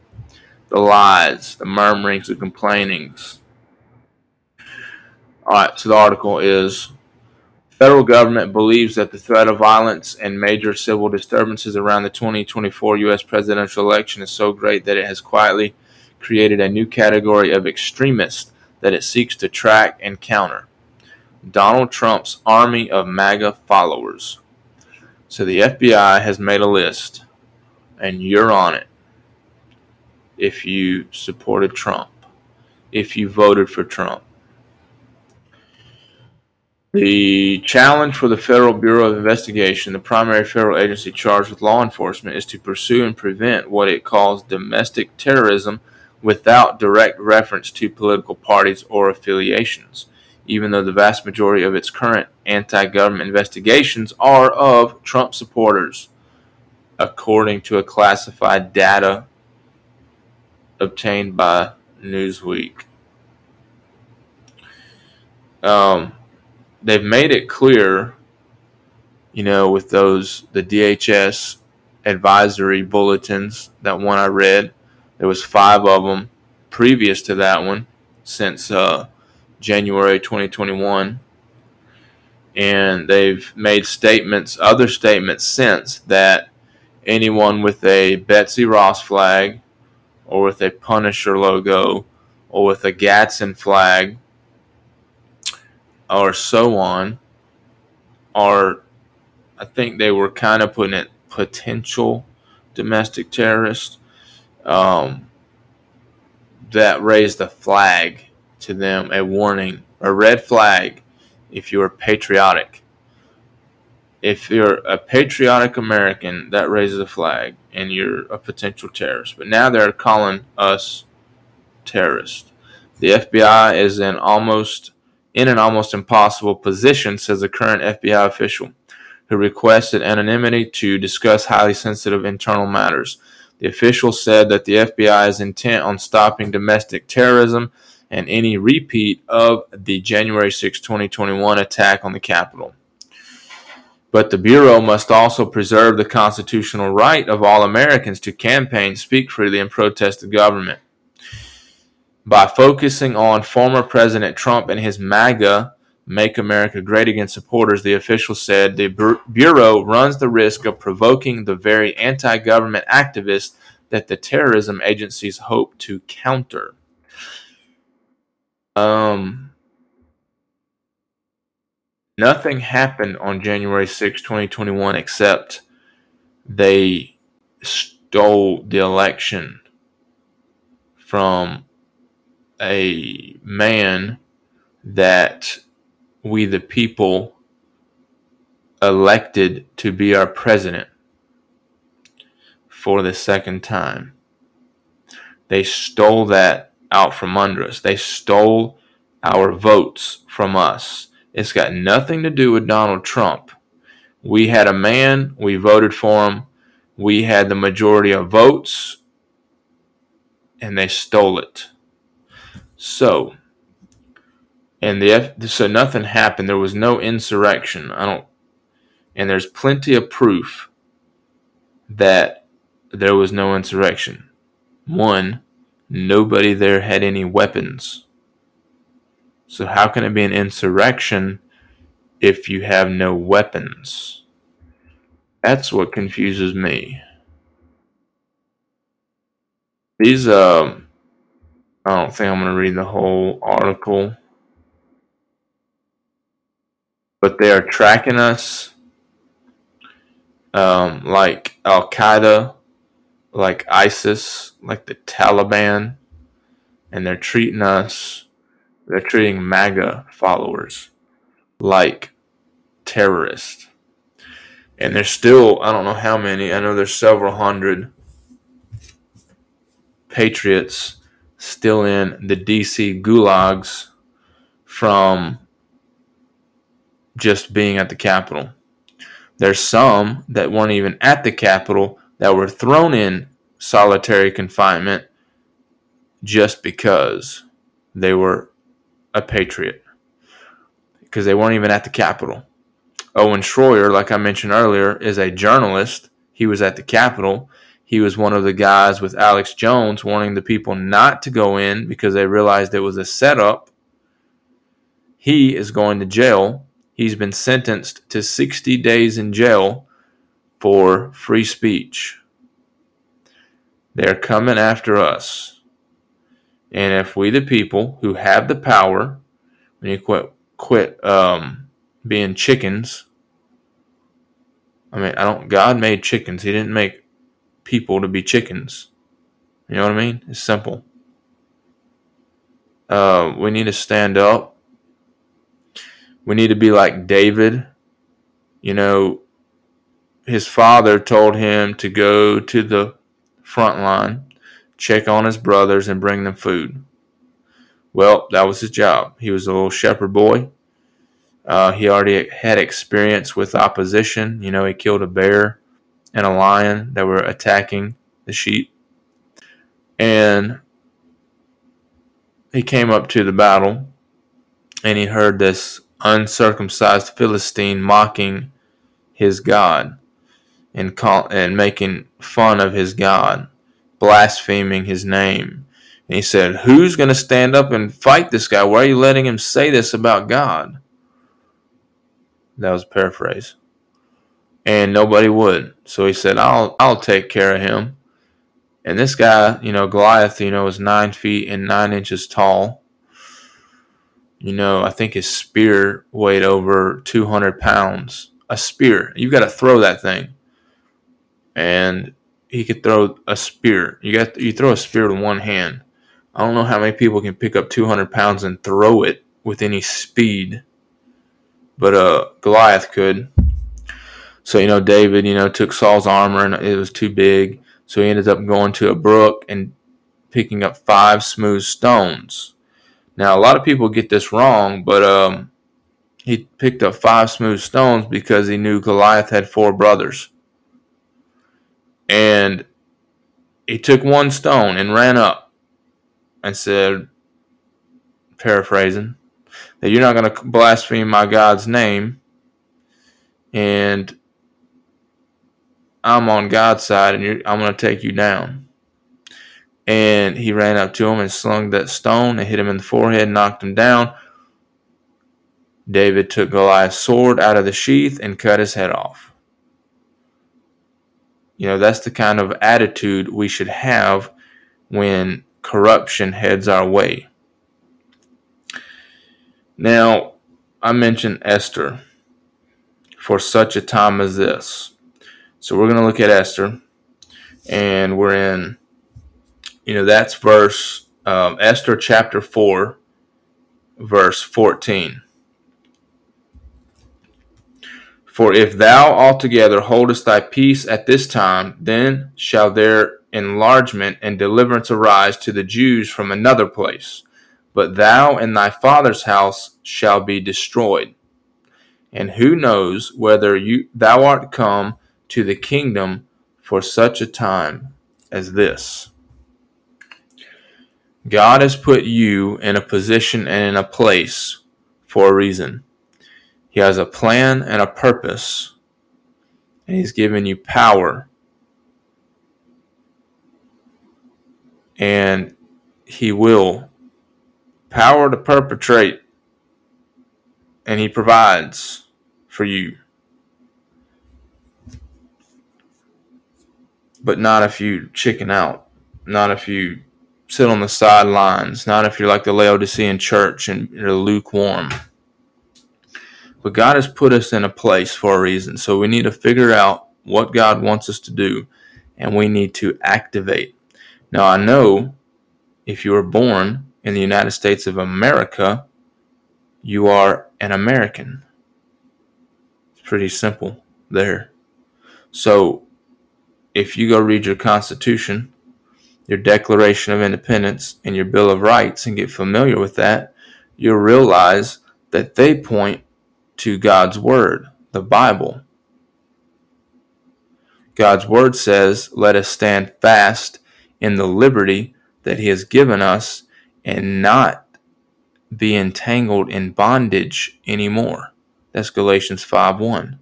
the lies, the murmurings, the complainings. All right, so the article is Federal government believes that the threat of violence and major civil disturbances around the 2024 U.S. presidential election is so great that it has quietly created a new category of extremists that it seeks to track and counter. Donald Trump's army of MAGA followers. So the FBI has made a list, and you're on it if you supported Trump, if you voted for Trump. The challenge for the Federal Bureau of Investigation, the primary federal agency charged with law enforcement, is to pursue and prevent what it calls domestic terrorism without direct reference to political parties or affiliations, even though the vast majority of its current anti government investigations are of Trump supporters, according to a classified data obtained by Newsweek. Um, they've made it clear, you know, with those the DHS advisory bulletins. That one I read, there was five of them previous to that one since uh, January 2021, and they've made statements, other statements since that anyone with a Betsy Ross flag or with a Punisher logo or with a Gadsden flag or so on are I think they were kind of putting it potential domestic terrorists um, that raised the flag to them, a warning, a red flag if you're patriotic. If you're a patriotic American, that raises a flag and you're a potential terrorist. But now they're calling us terrorists. The FBI is in almost in an almost impossible position, says a current FBI official who requested anonymity to discuss highly sensitive internal matters. The official said that the FBI is intent on stopping domestic terrorism and any repeat of the January 6, 2021 attack on the Capitol. But the Bureau must also preserve the constitutional right of all Americans to campaign, speak freely, and protest the government by focusing on former President Trump and his MAGA Make America Great Again supporters, the official said the Bureau runs the risk of provoking the very anti government activists that the terrorism agencies hope to counter. Um, nothing happened on January 6, 2021, except they stole the election from a man that we, the people, elected to be our president for the second time. They stole that out from under us. They stole our votes from us. It's got nothing to do with Donald Trump. We had a man, we voted for him, we had the majority of votes, and they stole it. So, and the so nothing happened. There was no insurrection. I don't, and there's plenty of proof that there was no insurrection. One, nobody there had any weapons. So how can it be an insurrection if you have no weapons? That's what confuses me. These um I don't think I'm going to read the whole article. But they are tracking us um, like Al Qaeda, like ISIS, like the Taliban, and they're treating us, they're treating MAGA followers like terrorists. And there's still, I don't know how many, I know there's several hundred patriots still in the DC gulags from just being at the Capitol. There's some that weren't even at the Capitol that were thrown in solitary confinement just because they were a patriot because they weren't even at the Capitol. Owen Shroyer, like I mentioned earlier, is a journalist. He was at the Capitol. He was one of the guys with Alex Jones warning the people not to go in because they realized it was a setup. He is going to jail. He's been sentenced to 60 days in jail for free speech. They're coming after us. And if we, the people who have the power, when you quit, quit um, being chickens, I mean, I don't. God made chickens. He didn't make people to be chickens. You know what I mean? It's simple. Uh, we need to stand up. We need to be like David. You know, his father told him to go to the front line, check on his brothers, and bring them food. Well, that was his job. He was a little shepherd boy. Uh, he already had experience with opposition. You know, he killed a bear and a lion that were attacking the sheep. And he came up to the battle and he heard this uncircumcised Philistine mocking his God and call, and making fun of his God, blaspheming his name. And he said, Who's going to stand up and fight this guy? Why are you letting him say this about God? That was a paraphrase. And nobody would. So he said, I'll I'll take care of him. And this guy, you know, Goliath, you know, was nine feet and nine inches tall. You know, I think his spear weighed over 200 pounds. A spear. You've got to throw that thing and he could throw a spear. You got you throw a spear with one hand. I don't know how many people can pick up 200 pounds and throw it with any speed, but uh, Goliath could. So you know, David, you know, took Saul's armor and it was too big, so he ended up going to a brook and picking up five smooth stones. Now a lot of people get this wrong, but um, he picked up five smooth stones because he knew Goliath had four brothers. And he took one stone and ran up and said, paraphrasing, that you're not going to blaspheme my God's name. And I'm on God's side and I'm going to take you down. And he ran up to him and slung that stone and hit him in the forehead, knocked him down. David took Goliath's sword out of the sheath and cut his head off. You know, that's the kind of attitude we should have when corruption heads our way. Now, I mentioned Esther for such a time as this. So we're going to look at Esther, and we're in, you know, that's verse, um, Esther chapter 4, verse 14. For if thou altogether holdest thy peace at this time, then shall their enlargement and deliverance arise to the Jews from another place. But thou and thy father's house shall be destroyed. And who knows whether you thou art come to the kingdom for such a time as this? God has put you in a position and in a place for a reason. He has a plan and a purpose, and He's given you power. And He will power to perpetrate, and He provides for you. But not if you chicken out, not if you sit on the sidelines, not if you're like the Laodicean church and you're lukewarm. But God has put us in a place for a reason. So we need to figure out what God wants us to do and we need to activate. Now, I know if you were born in the United States of America, you are an American. It's pretty simple there. So, if you go read your Constitution, your Declaration of Independence, and your Bill of Rights and get familiar with that, you'll realize that they point to God's Word, the Bible. God's Word says, Let us stand fast in the liberty that He has given us and not be entangled in bondage anymore. That's Galatians 5 1.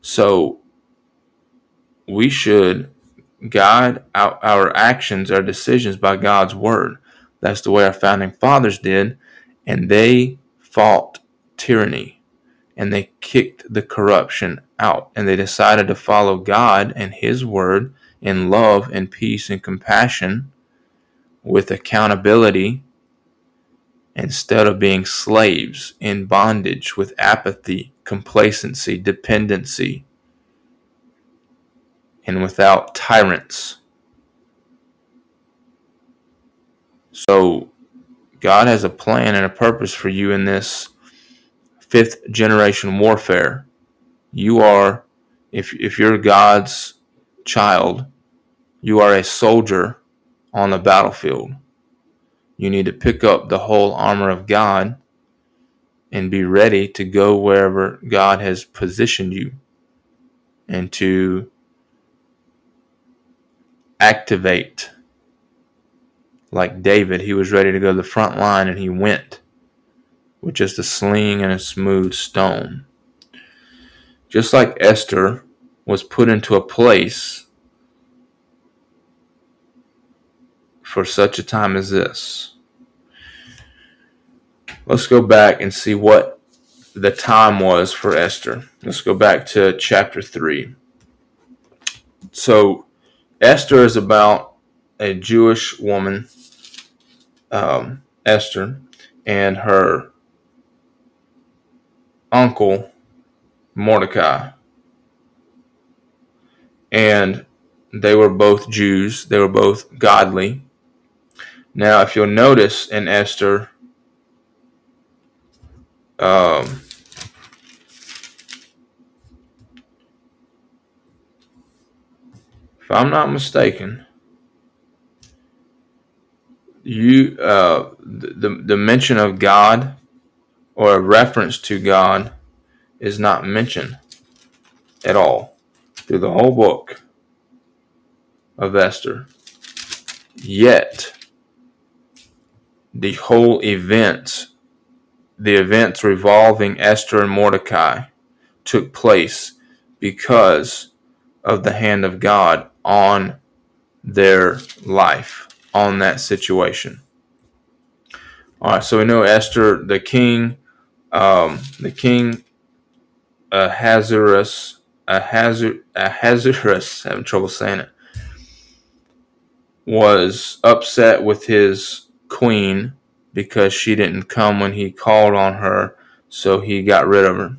So we should guide our, our actions, our decisions by God's word. That's the way our founding fathers did, and they fought tyranny and they kicked the corruption out and they decided to follow God and His word in love and peace and compassion with accountability instead of being slaves in bondage with apathy, complacency, dependency, and without tyrants. So, God has a plan and a purpose for you in this fifth generation warfare. You are, if, if you're God's child, you are a soldier on the battlefield. You need to pick up the whole armor of God and be ready to go wherever God has positioned you and to activate. Like David, he was ready to go to the front line and he went with just a sling and a smooth stone. Just like Esther was put into a place for such a time as this. Let's go back and see what the time was for Esther. Let's go back to chapter 3. So, Esther is about a Jewish woman, um, Esther, and her uncle, Mordecai. And they were both Jews, they were both godly. Now, if you'll notice in Esther, um, if I'm not mistaken, you uh, the the mention of God or a reference to God is not mentioned at all through the whole book of Esther. Yet the whole events, the events revolving Esther and Mordecai, took place because of the hand of God on their life, on that situation. All right, so we know Esther, the king, um, the king Ahasuerus, Ahasuerus, Ahasuerus, having trouble saying it, was upset with his queen because she didn't come when he called on her, so he got rid of her.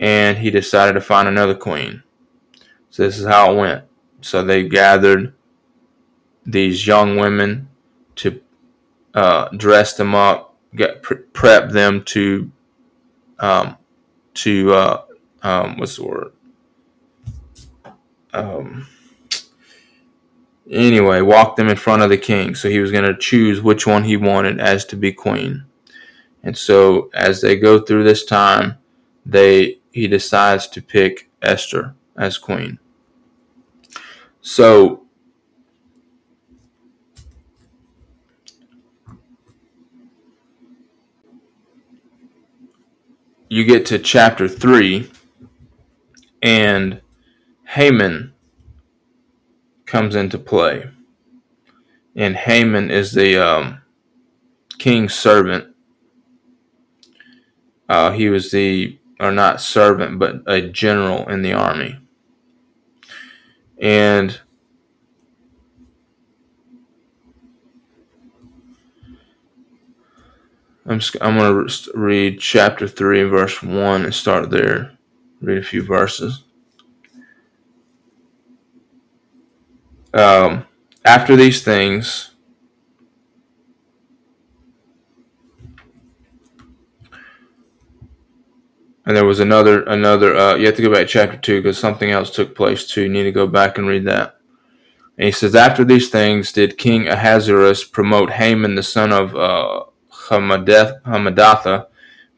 And he decided to find another queen. So this is how it went. So they gathered these young women to uh, dress them up, get pre- prep them to um, to uh, um, what's the word? Um, Anyway, walk them in front of the king. So he was going to choose which one he wanted as to be queen. And so as they go through this time, they he decides to pick Esther as queen. So you get to chapter 3 and Haman comes into play. And Haman is the um, king's servant. Uh, he was the, or not servant, but a general in the army. And I'm, I'm going to read chapter 3, verse 1, and start there. Read a few verses. Um, after these things, and there was another another. Uh, you have to go back to chapter two because something else took place too. You need to go back and read that. And he says, after these things, did King Ahasuerus promote Haman the son of uh, Hammedatha,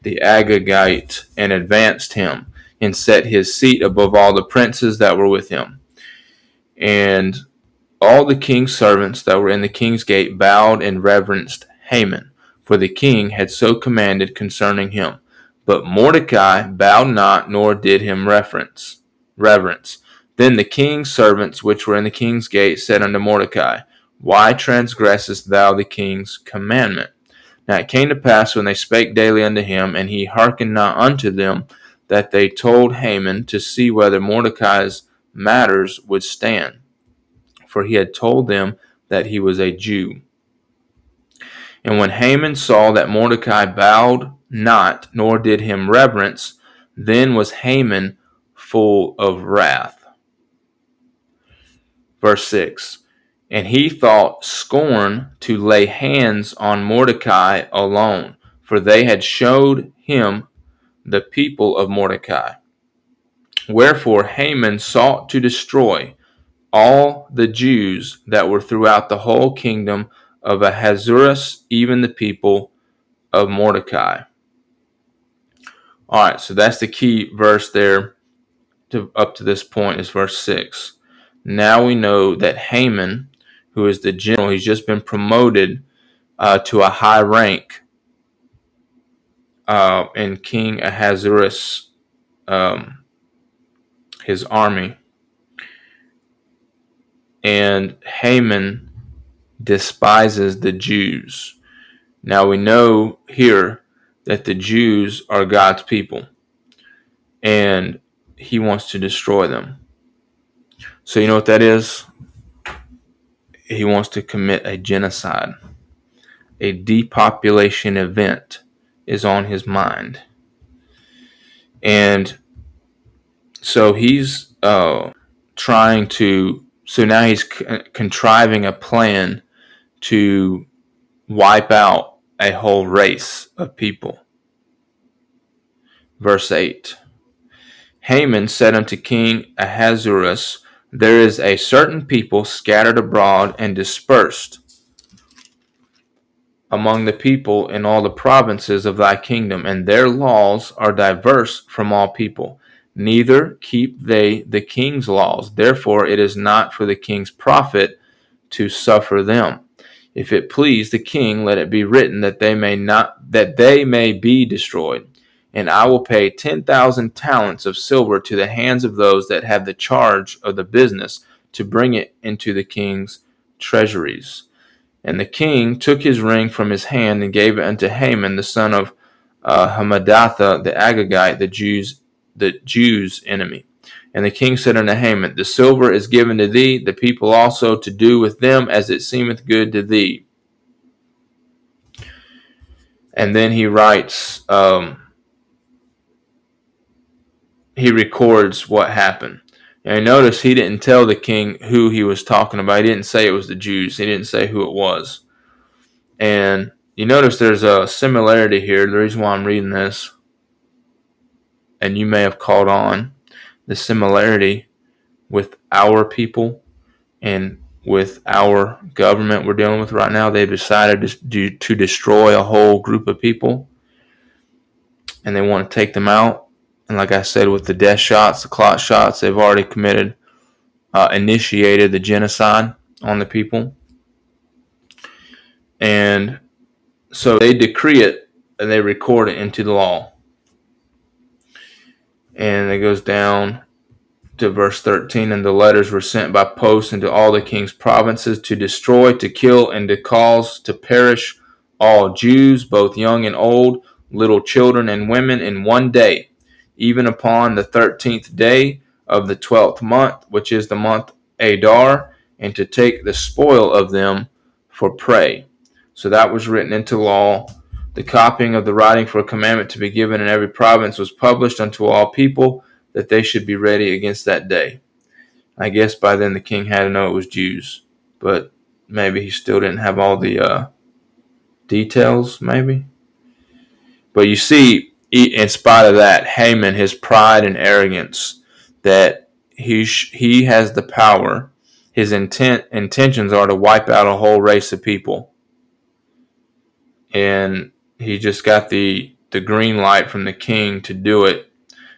the Agagite, and advanced him, and set his seat above all the princes that were with him. And all the king's servants that were in the king's gate bowed and reverenced Haman, for the king had so commanded concerning him. But Mordecai bowed not, nor did him reverence. Reverence. Then the king's servants which were in the king's gate said unto Mordecai, Why transgressest thou the king's commandment? Now it came to pass when they spake daily unto him, and he hearkened not unto them, that they told Haman to see whether Mordecai's matters would stand. For he had told them that he was a Jew. And when Haman saw that Mordecai bowed not, nor did him reverence, then was Haman full of wrath. Verse 6 And he thought scorn to lay hands on Mordecai alone, for they had showed him the people of Mordecai. Wherefore Haman sought to destroy all the Jews that were throughout the whole kingdom of Ahasuerus, even the people of Mordecai. All right, so that's the key verse there to, up to this point is verse 6. Now we know that Haman, who is the general, he's just been promoted uh, to a high rank uh, in King Ahasuerus, um, his army. And Haman despises the Jews. Now we know here that the Jews are God's people and he wants to destroy them. So, you know what that is? He wants to commit a genocide. A depopulation event is on his mind. And so he's uh, trying to, so now he's contriving a plan to wipe out a whole race of people. Verse 8 Haman said unto King Ahasuerus, There is a certain people scattered abroad and dispersed among the people in all the provinces of thy kingdom, and their laws are diverse from all people. Neither keep they the king's laws. Therefore, it is not for the king's profit to suffer them. If it please the king, let it be written that they may not that they may be destroyed. And I will pay ten thousand talents of silver to the hands of those that have the charge of the business to bring it into the king's treasuries. And the king took his ring from his hand and gave it unto Haman the son of uh, Hammedatha the Agagite, the Jews the Jews' enemy. And the king said unto Haman, The silver is given to thee, the people also to do with them as it seemeth good to thee. And then he writes, um, he records what happened. And notice he didn't tell the king who he was talking about. He didn't say it was the Jews. He didn't say who it was. And you notice there's a similarity here. The reason why I'm reading this, and you may have caught on, the similarity with our people and with our government we're dealing with right now. They've decided to, do, to destroy a whole group of people and they want to take them out. And like I said, with the death shots, the clot shots, they've already committed, uh, initiated the genocide on the people. And so they decree it and they record it into the law and it goes down to verse 13 and the letters were sent by post into all the king's provinces to destroy to kill and to cause to perish all jews both young and old little children and women in one day even upon the 13th day of the 12th month which is the month adar and to take the spoil of them for prey so that was written into law the copying of the writing for a commandment to be given in every province was published unto all people that they should be ready against that day. I guess by then the king had to know it was Jews, but maybe he still didn't have all the uh, details, maybe. But you see, in spite of that, Haman, his pride and arrogance, that he he has the power. His intent intentions are to wipe out a whole race of people, and he just got the the green light from the king to do it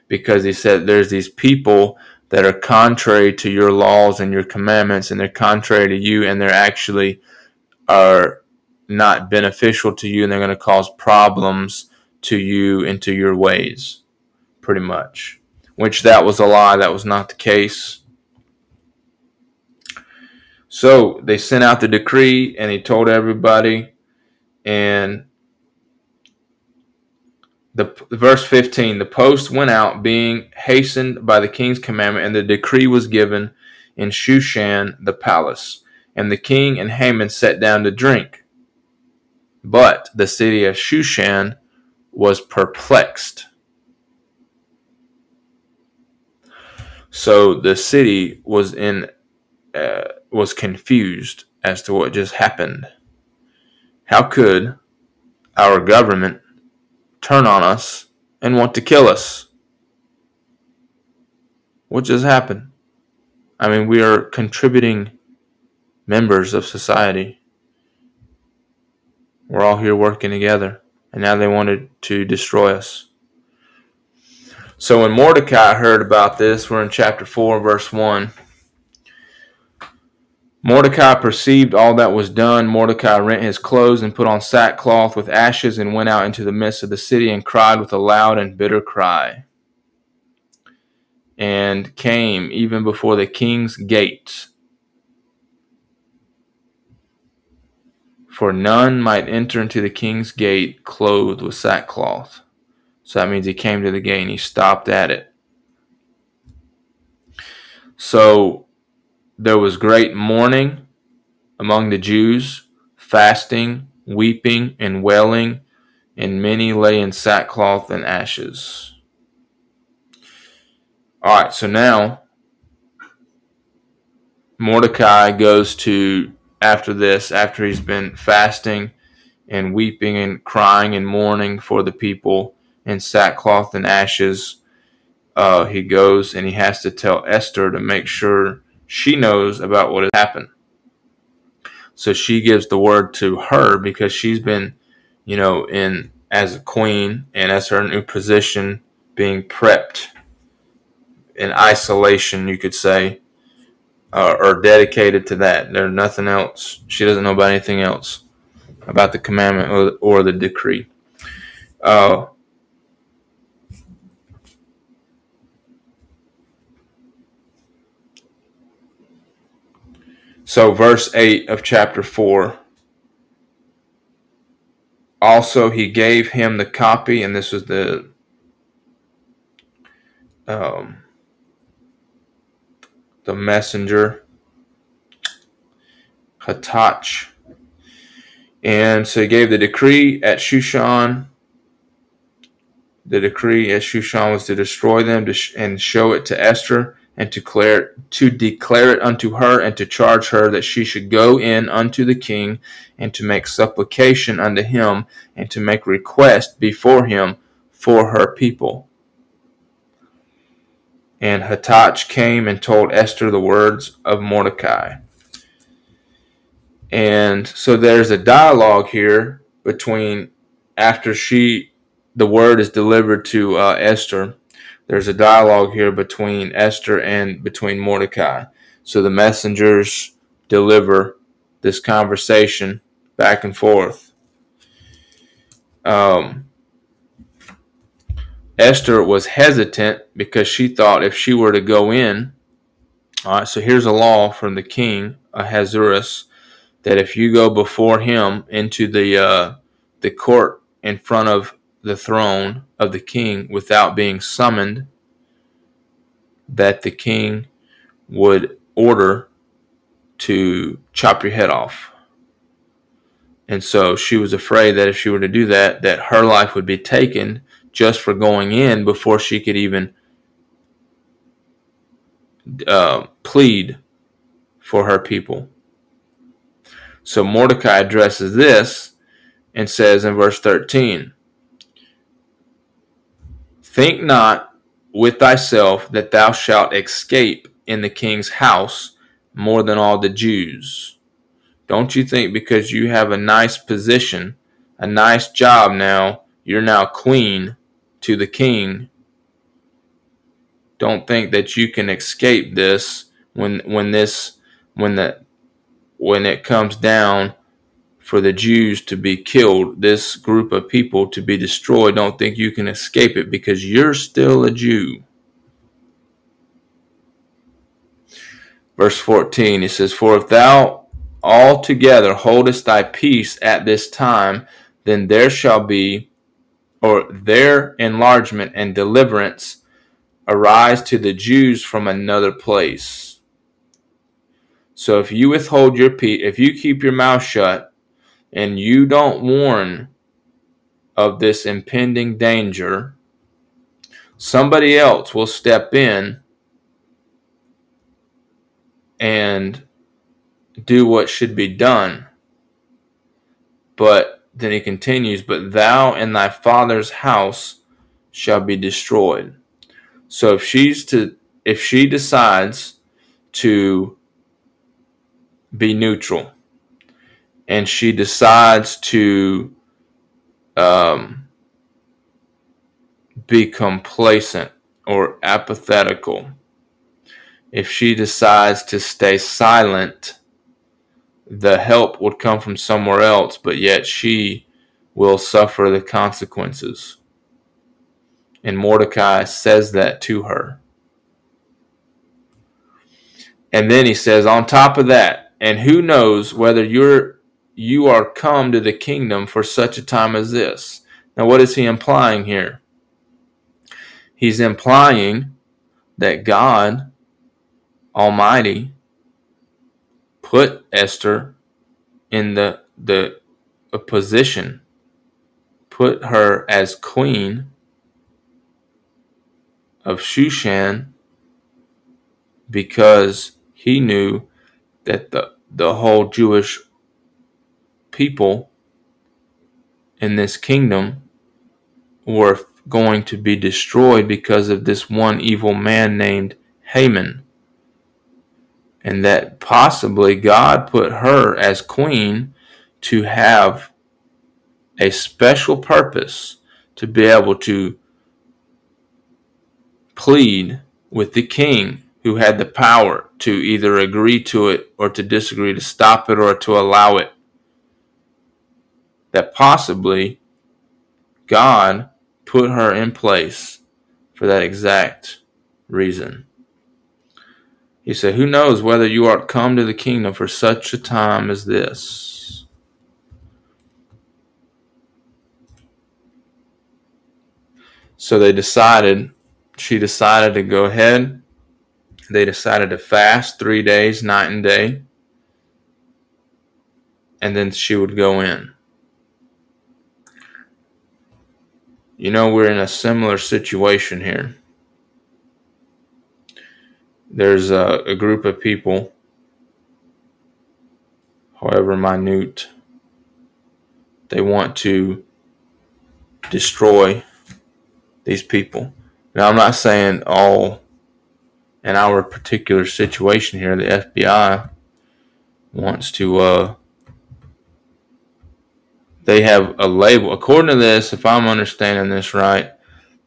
because he said there's these people that are contrary to your laws and your commandments, and they're contrary to you, and they're actually are not beneficial to you, and they're going to cause problems to you and to your ways, pretty much. Which that was a lie. That was not the case. So they sent out the decree, and he told everybody, and the verse 15 the post went out being hastened by the king's commandment and the decree was given in shushan the palace and the king and haman sat down to drink but the city of shushan was perplexed so the city was in uh, was confused as to what just happened how could our government turn on us and want to kill us. What just happened? I mean, we are contributing members of society. We're all here working together, and now they wanted to destroy us. So when Mordecai heard about this, we're in chapter 4, verse 1. Mordecai perceived all that was done. Mordecai rent his clothes and put on sackcloth with ashes and went out into the midst of the city and cried with a loud and bitter cry. And came even before the king's gate. For none might enter into the king's gate clothed with sackcloth. So that means he came to the gate and he stopped at it. So there was great mourning among the Jews, fasting, weeping, and wailing, and many lay in sackcloth and ashes. All right, so now Mordecai goes to, after this, after he's been fasting and weeping and crying and mourning for the people in sackcloth and ashes, uh, he goes and he has to tell Esther to make sure she knows about what has happened. So she gives the word to her because she's been, you know, in as a queen and as her new position being prepped in isolation, you could say, uh, or dedicated to that. There's nothing else. She doesn't know about anything else about the commandment or, or the decree. Uh, So, verse 8 of chapter 4. Also, he gave him the copy, and this was the um, the messenger, Hatach. And so he gave the decree at Shushan. The decree at Shushan was to destroy them and show it to Esther and to declare, to declare it unto her, and to charge her that she should go in unto the king, and to make supplication unto him, and to make request before him for her people. And Hatach came and told Esther the words of Mordecai. And so there's a dialogue here between after she the word is delivered to uh, Esther there's a dialogue here between Esther and between Mordecai. So the messengers deliver this conversation back and forth. Um, Esther was hesitant because she thought if she were to go in, all right, so here's a law from the king Ahasuerus that if you go before him into the uh, the court in front of the throne of the king without being summoned, that the king would order to chop your head off. And so she was afraid that if she were to do that, that her life would be taken just for going in before she could even uh, plead for her people. So Mordecai addresses this and says in verse 13 Think not with thyself that thou shalt escape in the king's house more than all the Jews. Don't you think because you have a nice position, a nice job now, you're now queen to the king, don't think that you can escape this when when this when the when it comes down for the Jews to be killed, this group of people to be destroyed, don't think you can escape it because you're still a Jew. Verse 14, he says, For if thou altogether holdest thy peace at this time, then there shall be, or their enlargement and deliverance arise to the Jews from another place. So if you withhold your peace, if you keep your mouth shut, and you don't warn of this impending danger, somebody else will step in and do what should be done. But then he continues, But thou and thy father's house shall be destroyed. So if she's to if she decides to be neutral and she decides to um, be complacent or apathetical if she decides to stay silent, the help would come from somewhere else, but yet she will suffer the consequences. And Mordecai says that to her. And then he says, on top of that, and who knows whether you're you are come to the kingdom for such a time as this. Now, what is he implying here? He's implying that God Almighty put Esther in the the position, put her as queen of Shushan because he knew that the the whole Jewish people in this kingdom were going to be destroyed because of this one evil man named Haman and that possibly God put her as queen to have a special purpose to be able to plead with the king who had the power to either agree to it or to disagree, to stop it or to allow it. That possibly God put her in place for that exact reason. He said, Who knows whether you art come to the kingdom for such a time as this? So they decided, she decided to go ahead. They decided to fast three days, night and day. And then she would go in. You know, we're in a similar situation here there's a, a group of people, however minute, they want to destroy these people. Now, I'm not saying all in our particular situation here, the FBI wants to, uh, they have a label. According to this, if I'm understanding this right,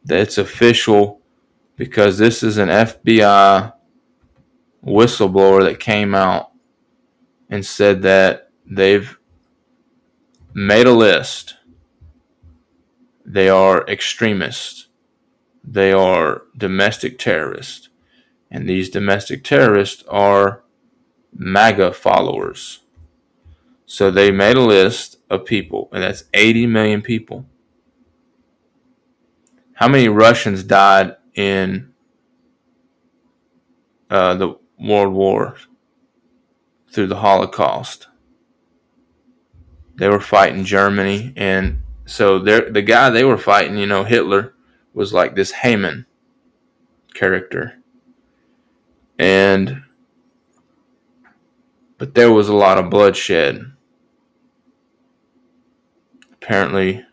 that it's official because this is an FBI whistleblower that came out and said that they've made a list. They are extremists. They are domestic terrorists. And these domestic terrorists are MAGA followers. So they made a list of people, and that's 80 million people. How many Russians died in uh, the World War through the Holocaust. They were fighting Germany, and so the guy they were fighting, you know, Hitler was like this Haman character, and but there was a lot of bloodshed. Apparently,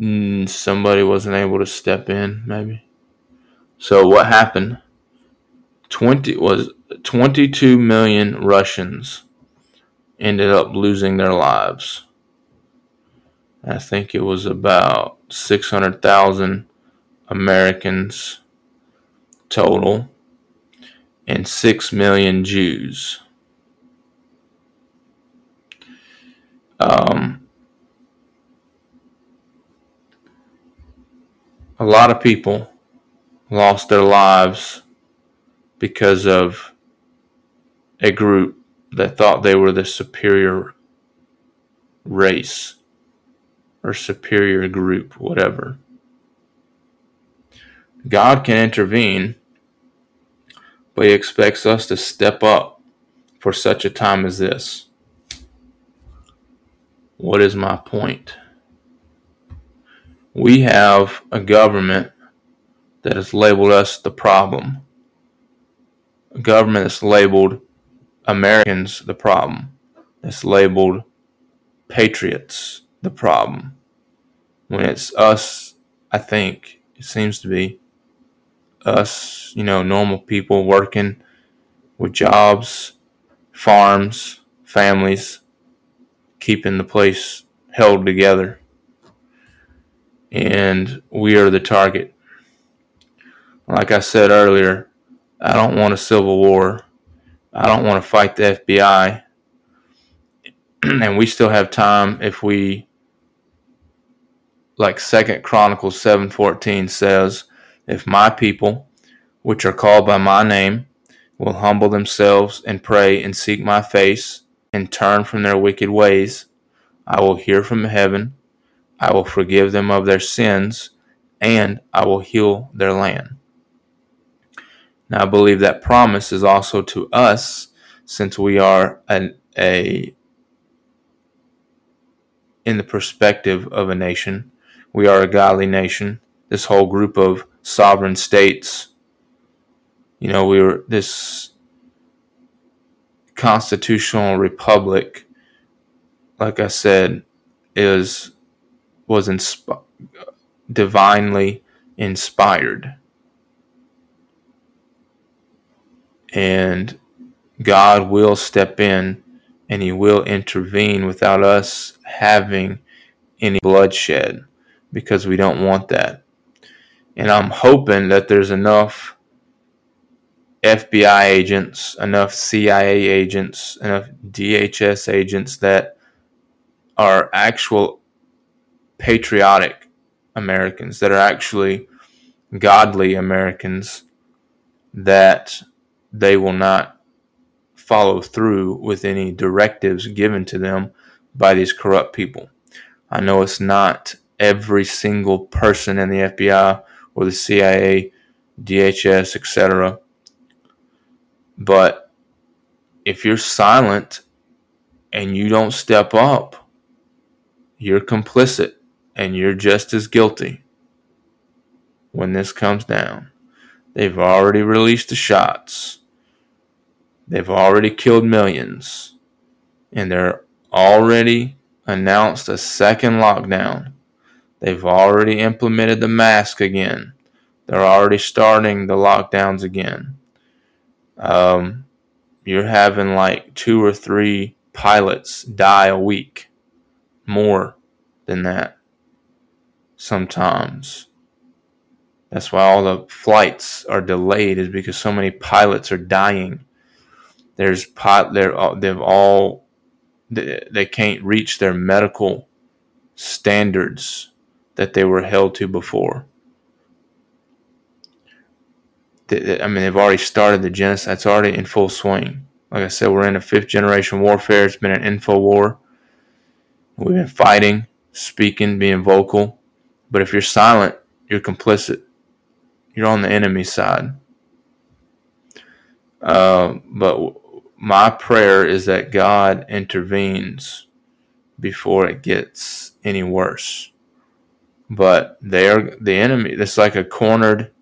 mm, somebody wasn't able to step in, maybe. So what happened? 20 was 22 million Russians ended up losing their lives. I think it was about 600,000 Americans total and 6 million Jews. Um, a lot of people lost their lives because of a group that thought they were the superior race or superior group, whatever. God can intervene, but He expects us to step up for such a time as this. What is my point? We have a government that has labeled us the problem. Government that's labeled Americans the problem. That's labeled patriots the problem. When it's us, I think it seems to be us, you know, normal people working with jobs, farms, families, keeping the place held together. And we are the target. Like I said earlier, I don't want a civil war. I don't want to fight the FBI. and we still have time if we like second chronicles 7:14 says if my people, which are called by my name, will humble themselves and pray and seek my face and turn from their wicked ways, I will hear from heaven, I will forgive them of their sins, and I will heal their land. Now, I believe that promise is also to us since we are an, a in the perspective of a nation. We are a godly nation. This whole group of sovereign states. You know, we were this constitutional republic, like I said, is was insp- divinely inspired. And God will step in and he will intervene without us having any bloodshed because we don't want that. And I'm hoping that there's enough FBI agents, enough CIA agents, enough DHS agents that are actual patriotic Americans, that are actually godly Americans, that they will not follow through with any directives given to them by these corrupt people. I know it's not every single person in the FBI or the CIA, DHS, etc. But if you're silent and you don't step up, you're complicit and you're just as guilty when this comes down. They've already released the shots. They've already killed millions. And they're already announced a second lockdown. They've already implemented the mask again. They're already starting the lockdowns again. Um, you're having like two or three pilots die a week, more than that sometimes. That's why all the flights are delayed is because so many pilots are dying. There's pot they're they've all they can't reach their medical standards that they were held to before. I mean, they've already started the genocide. It's already in full swing. Like I said, we're in a fifth generation warfare. It's been an info war. We've been fighting, speaking, being vocal. But if you're silent, you're complicit. You're on the enemy side. Uh, but my prayer is that God intervenes before it gets any worse but they are the enemy. It's like a cornered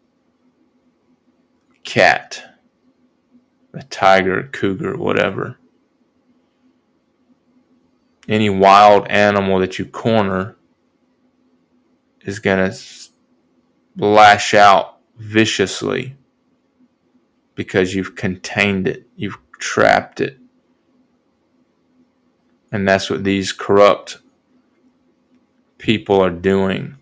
cat, a tiger, cougar, whatever. Any wild animal that you corner is going to lash out viciously because you've contained it, you've trapped it. And that's what these corrupt people are doing.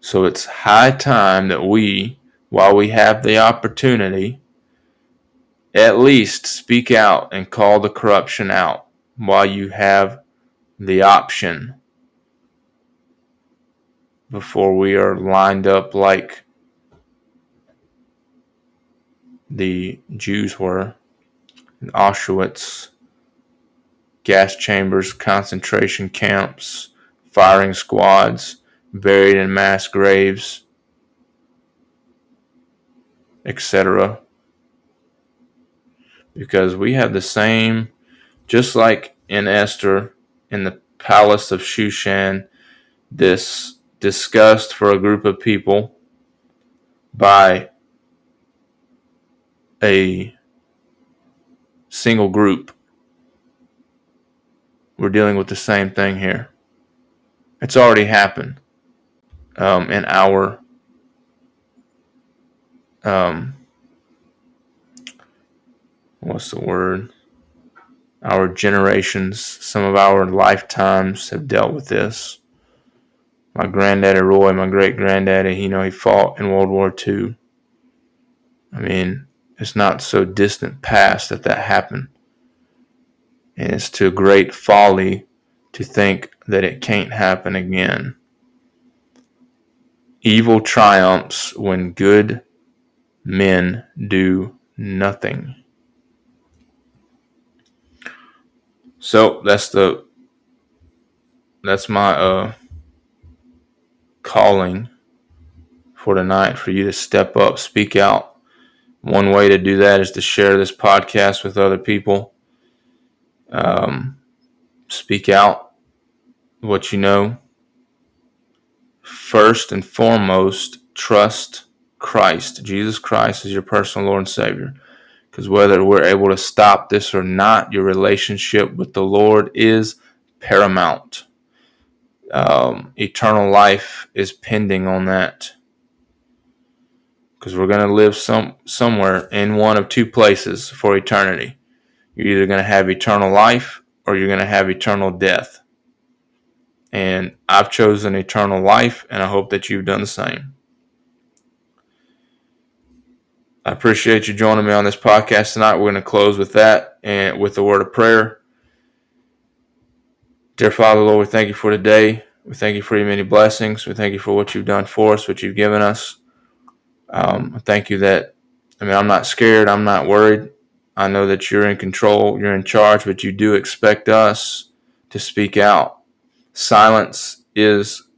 So it's high time that we, while we have the opportunity, at least speak out and call the corruption out while you have the option before we are lined up like the Jews were in Auschwitz, gas chambers, concentration camps, firing squads, buried in mass graves, etc. Because we have the same, just like in Esther in the palace of Shushan, this disgust for a group of people by a single group. We're dealing with the same thing here. It's already happened um, in our um, what's the word? Our generations, some of our lifetimes have dealt with this. My granddaddy Roy, my great granddaddy, you know, he fought in World War II. I mean, it's not so distant past that that happened. And it's to great folly to think that it can't happen again. Evil triumphs when good men do nothing. So that's the that's my uh calling for tonight for you to step up, speak out one way to do that is to share this podcast with other people. Um, speak out what you know. First and foremost, trust Christ. Jesus Christ is your personal Lord and Savior. Because whether we're able to stop this or not, your relationship with the Lord is paramount. Um, eternal life is pending on that because we're going to live some somewhere in one of two places for eternity. You're either going to have eternal life or you're going to have eternal death. And I've chosen eternal life, and I hope that you've done the same. I appreciate you joining me on this podcast tonight. We're going to close with that and with the word of prayer. Dear Father, Lord, we thank you for today. We thank you for your many blessings. We thank you for what you've done for us, what you've given us. Um, thank you that, I mean, I'm not scared. I'm not worried. I know that you're in control, you're in charge, but you do expect us to speak out. Silence is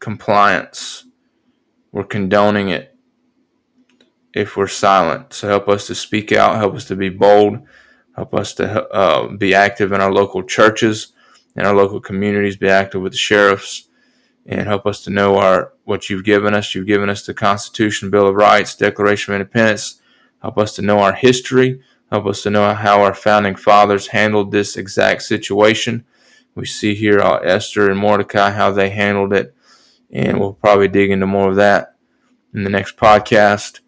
compliance. We're condoning it if we're silent. So help us to speak out, help us to be bold, help us to uh, be active in our local churches, in our local communities, be active with the sheriffs, and help us to know our what you've given us. You've given us the Constitution, Bill of Rights, Declaration of Independence. Help us to know our history. Help us to know how our founding fathers handled this exact situation. We see here uh, Esther and Mordecai how they handled it, and we'll probably dig into more of that in the next podcast.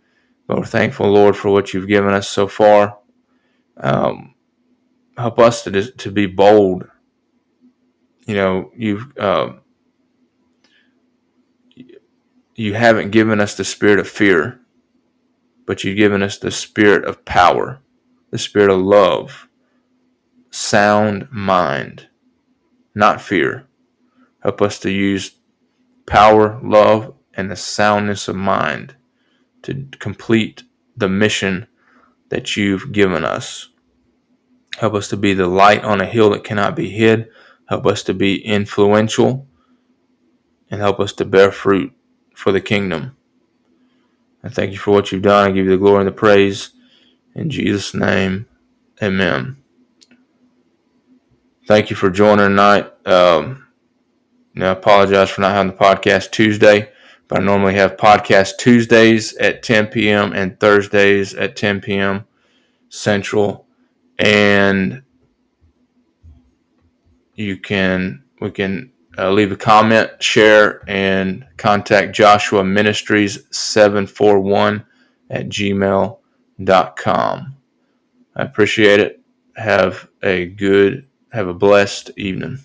But we're thankful, Lord, for what you've given us so far. Um, help us to to be bold. You know, you've uh, you haven't given us the spirit of fear, but you've given us the spirit of power, the spirit of love, sound mind, not fear. Help us to use power, love, and the soundness of mind to complete the mission that you've given us. Help us to be the light on a hill that cannot be hid. Help us to be influential and help us to bear fruit for the kingdom. I thank you for what you've done. I give you the glory and the praise. In Jesus' name, amen. Thank you for joining tonight. Um, now, I apologize for not having the podcast Tuesday, but I normally have podcast Tuesdays at 10 p.m. and Thursdays at 10 p.m. Central. And you can, we can uh, leave a comment, share, and contact Joshua Ministries 741 at gmail.com. I appreciate it. Have a good, have a blessed evening.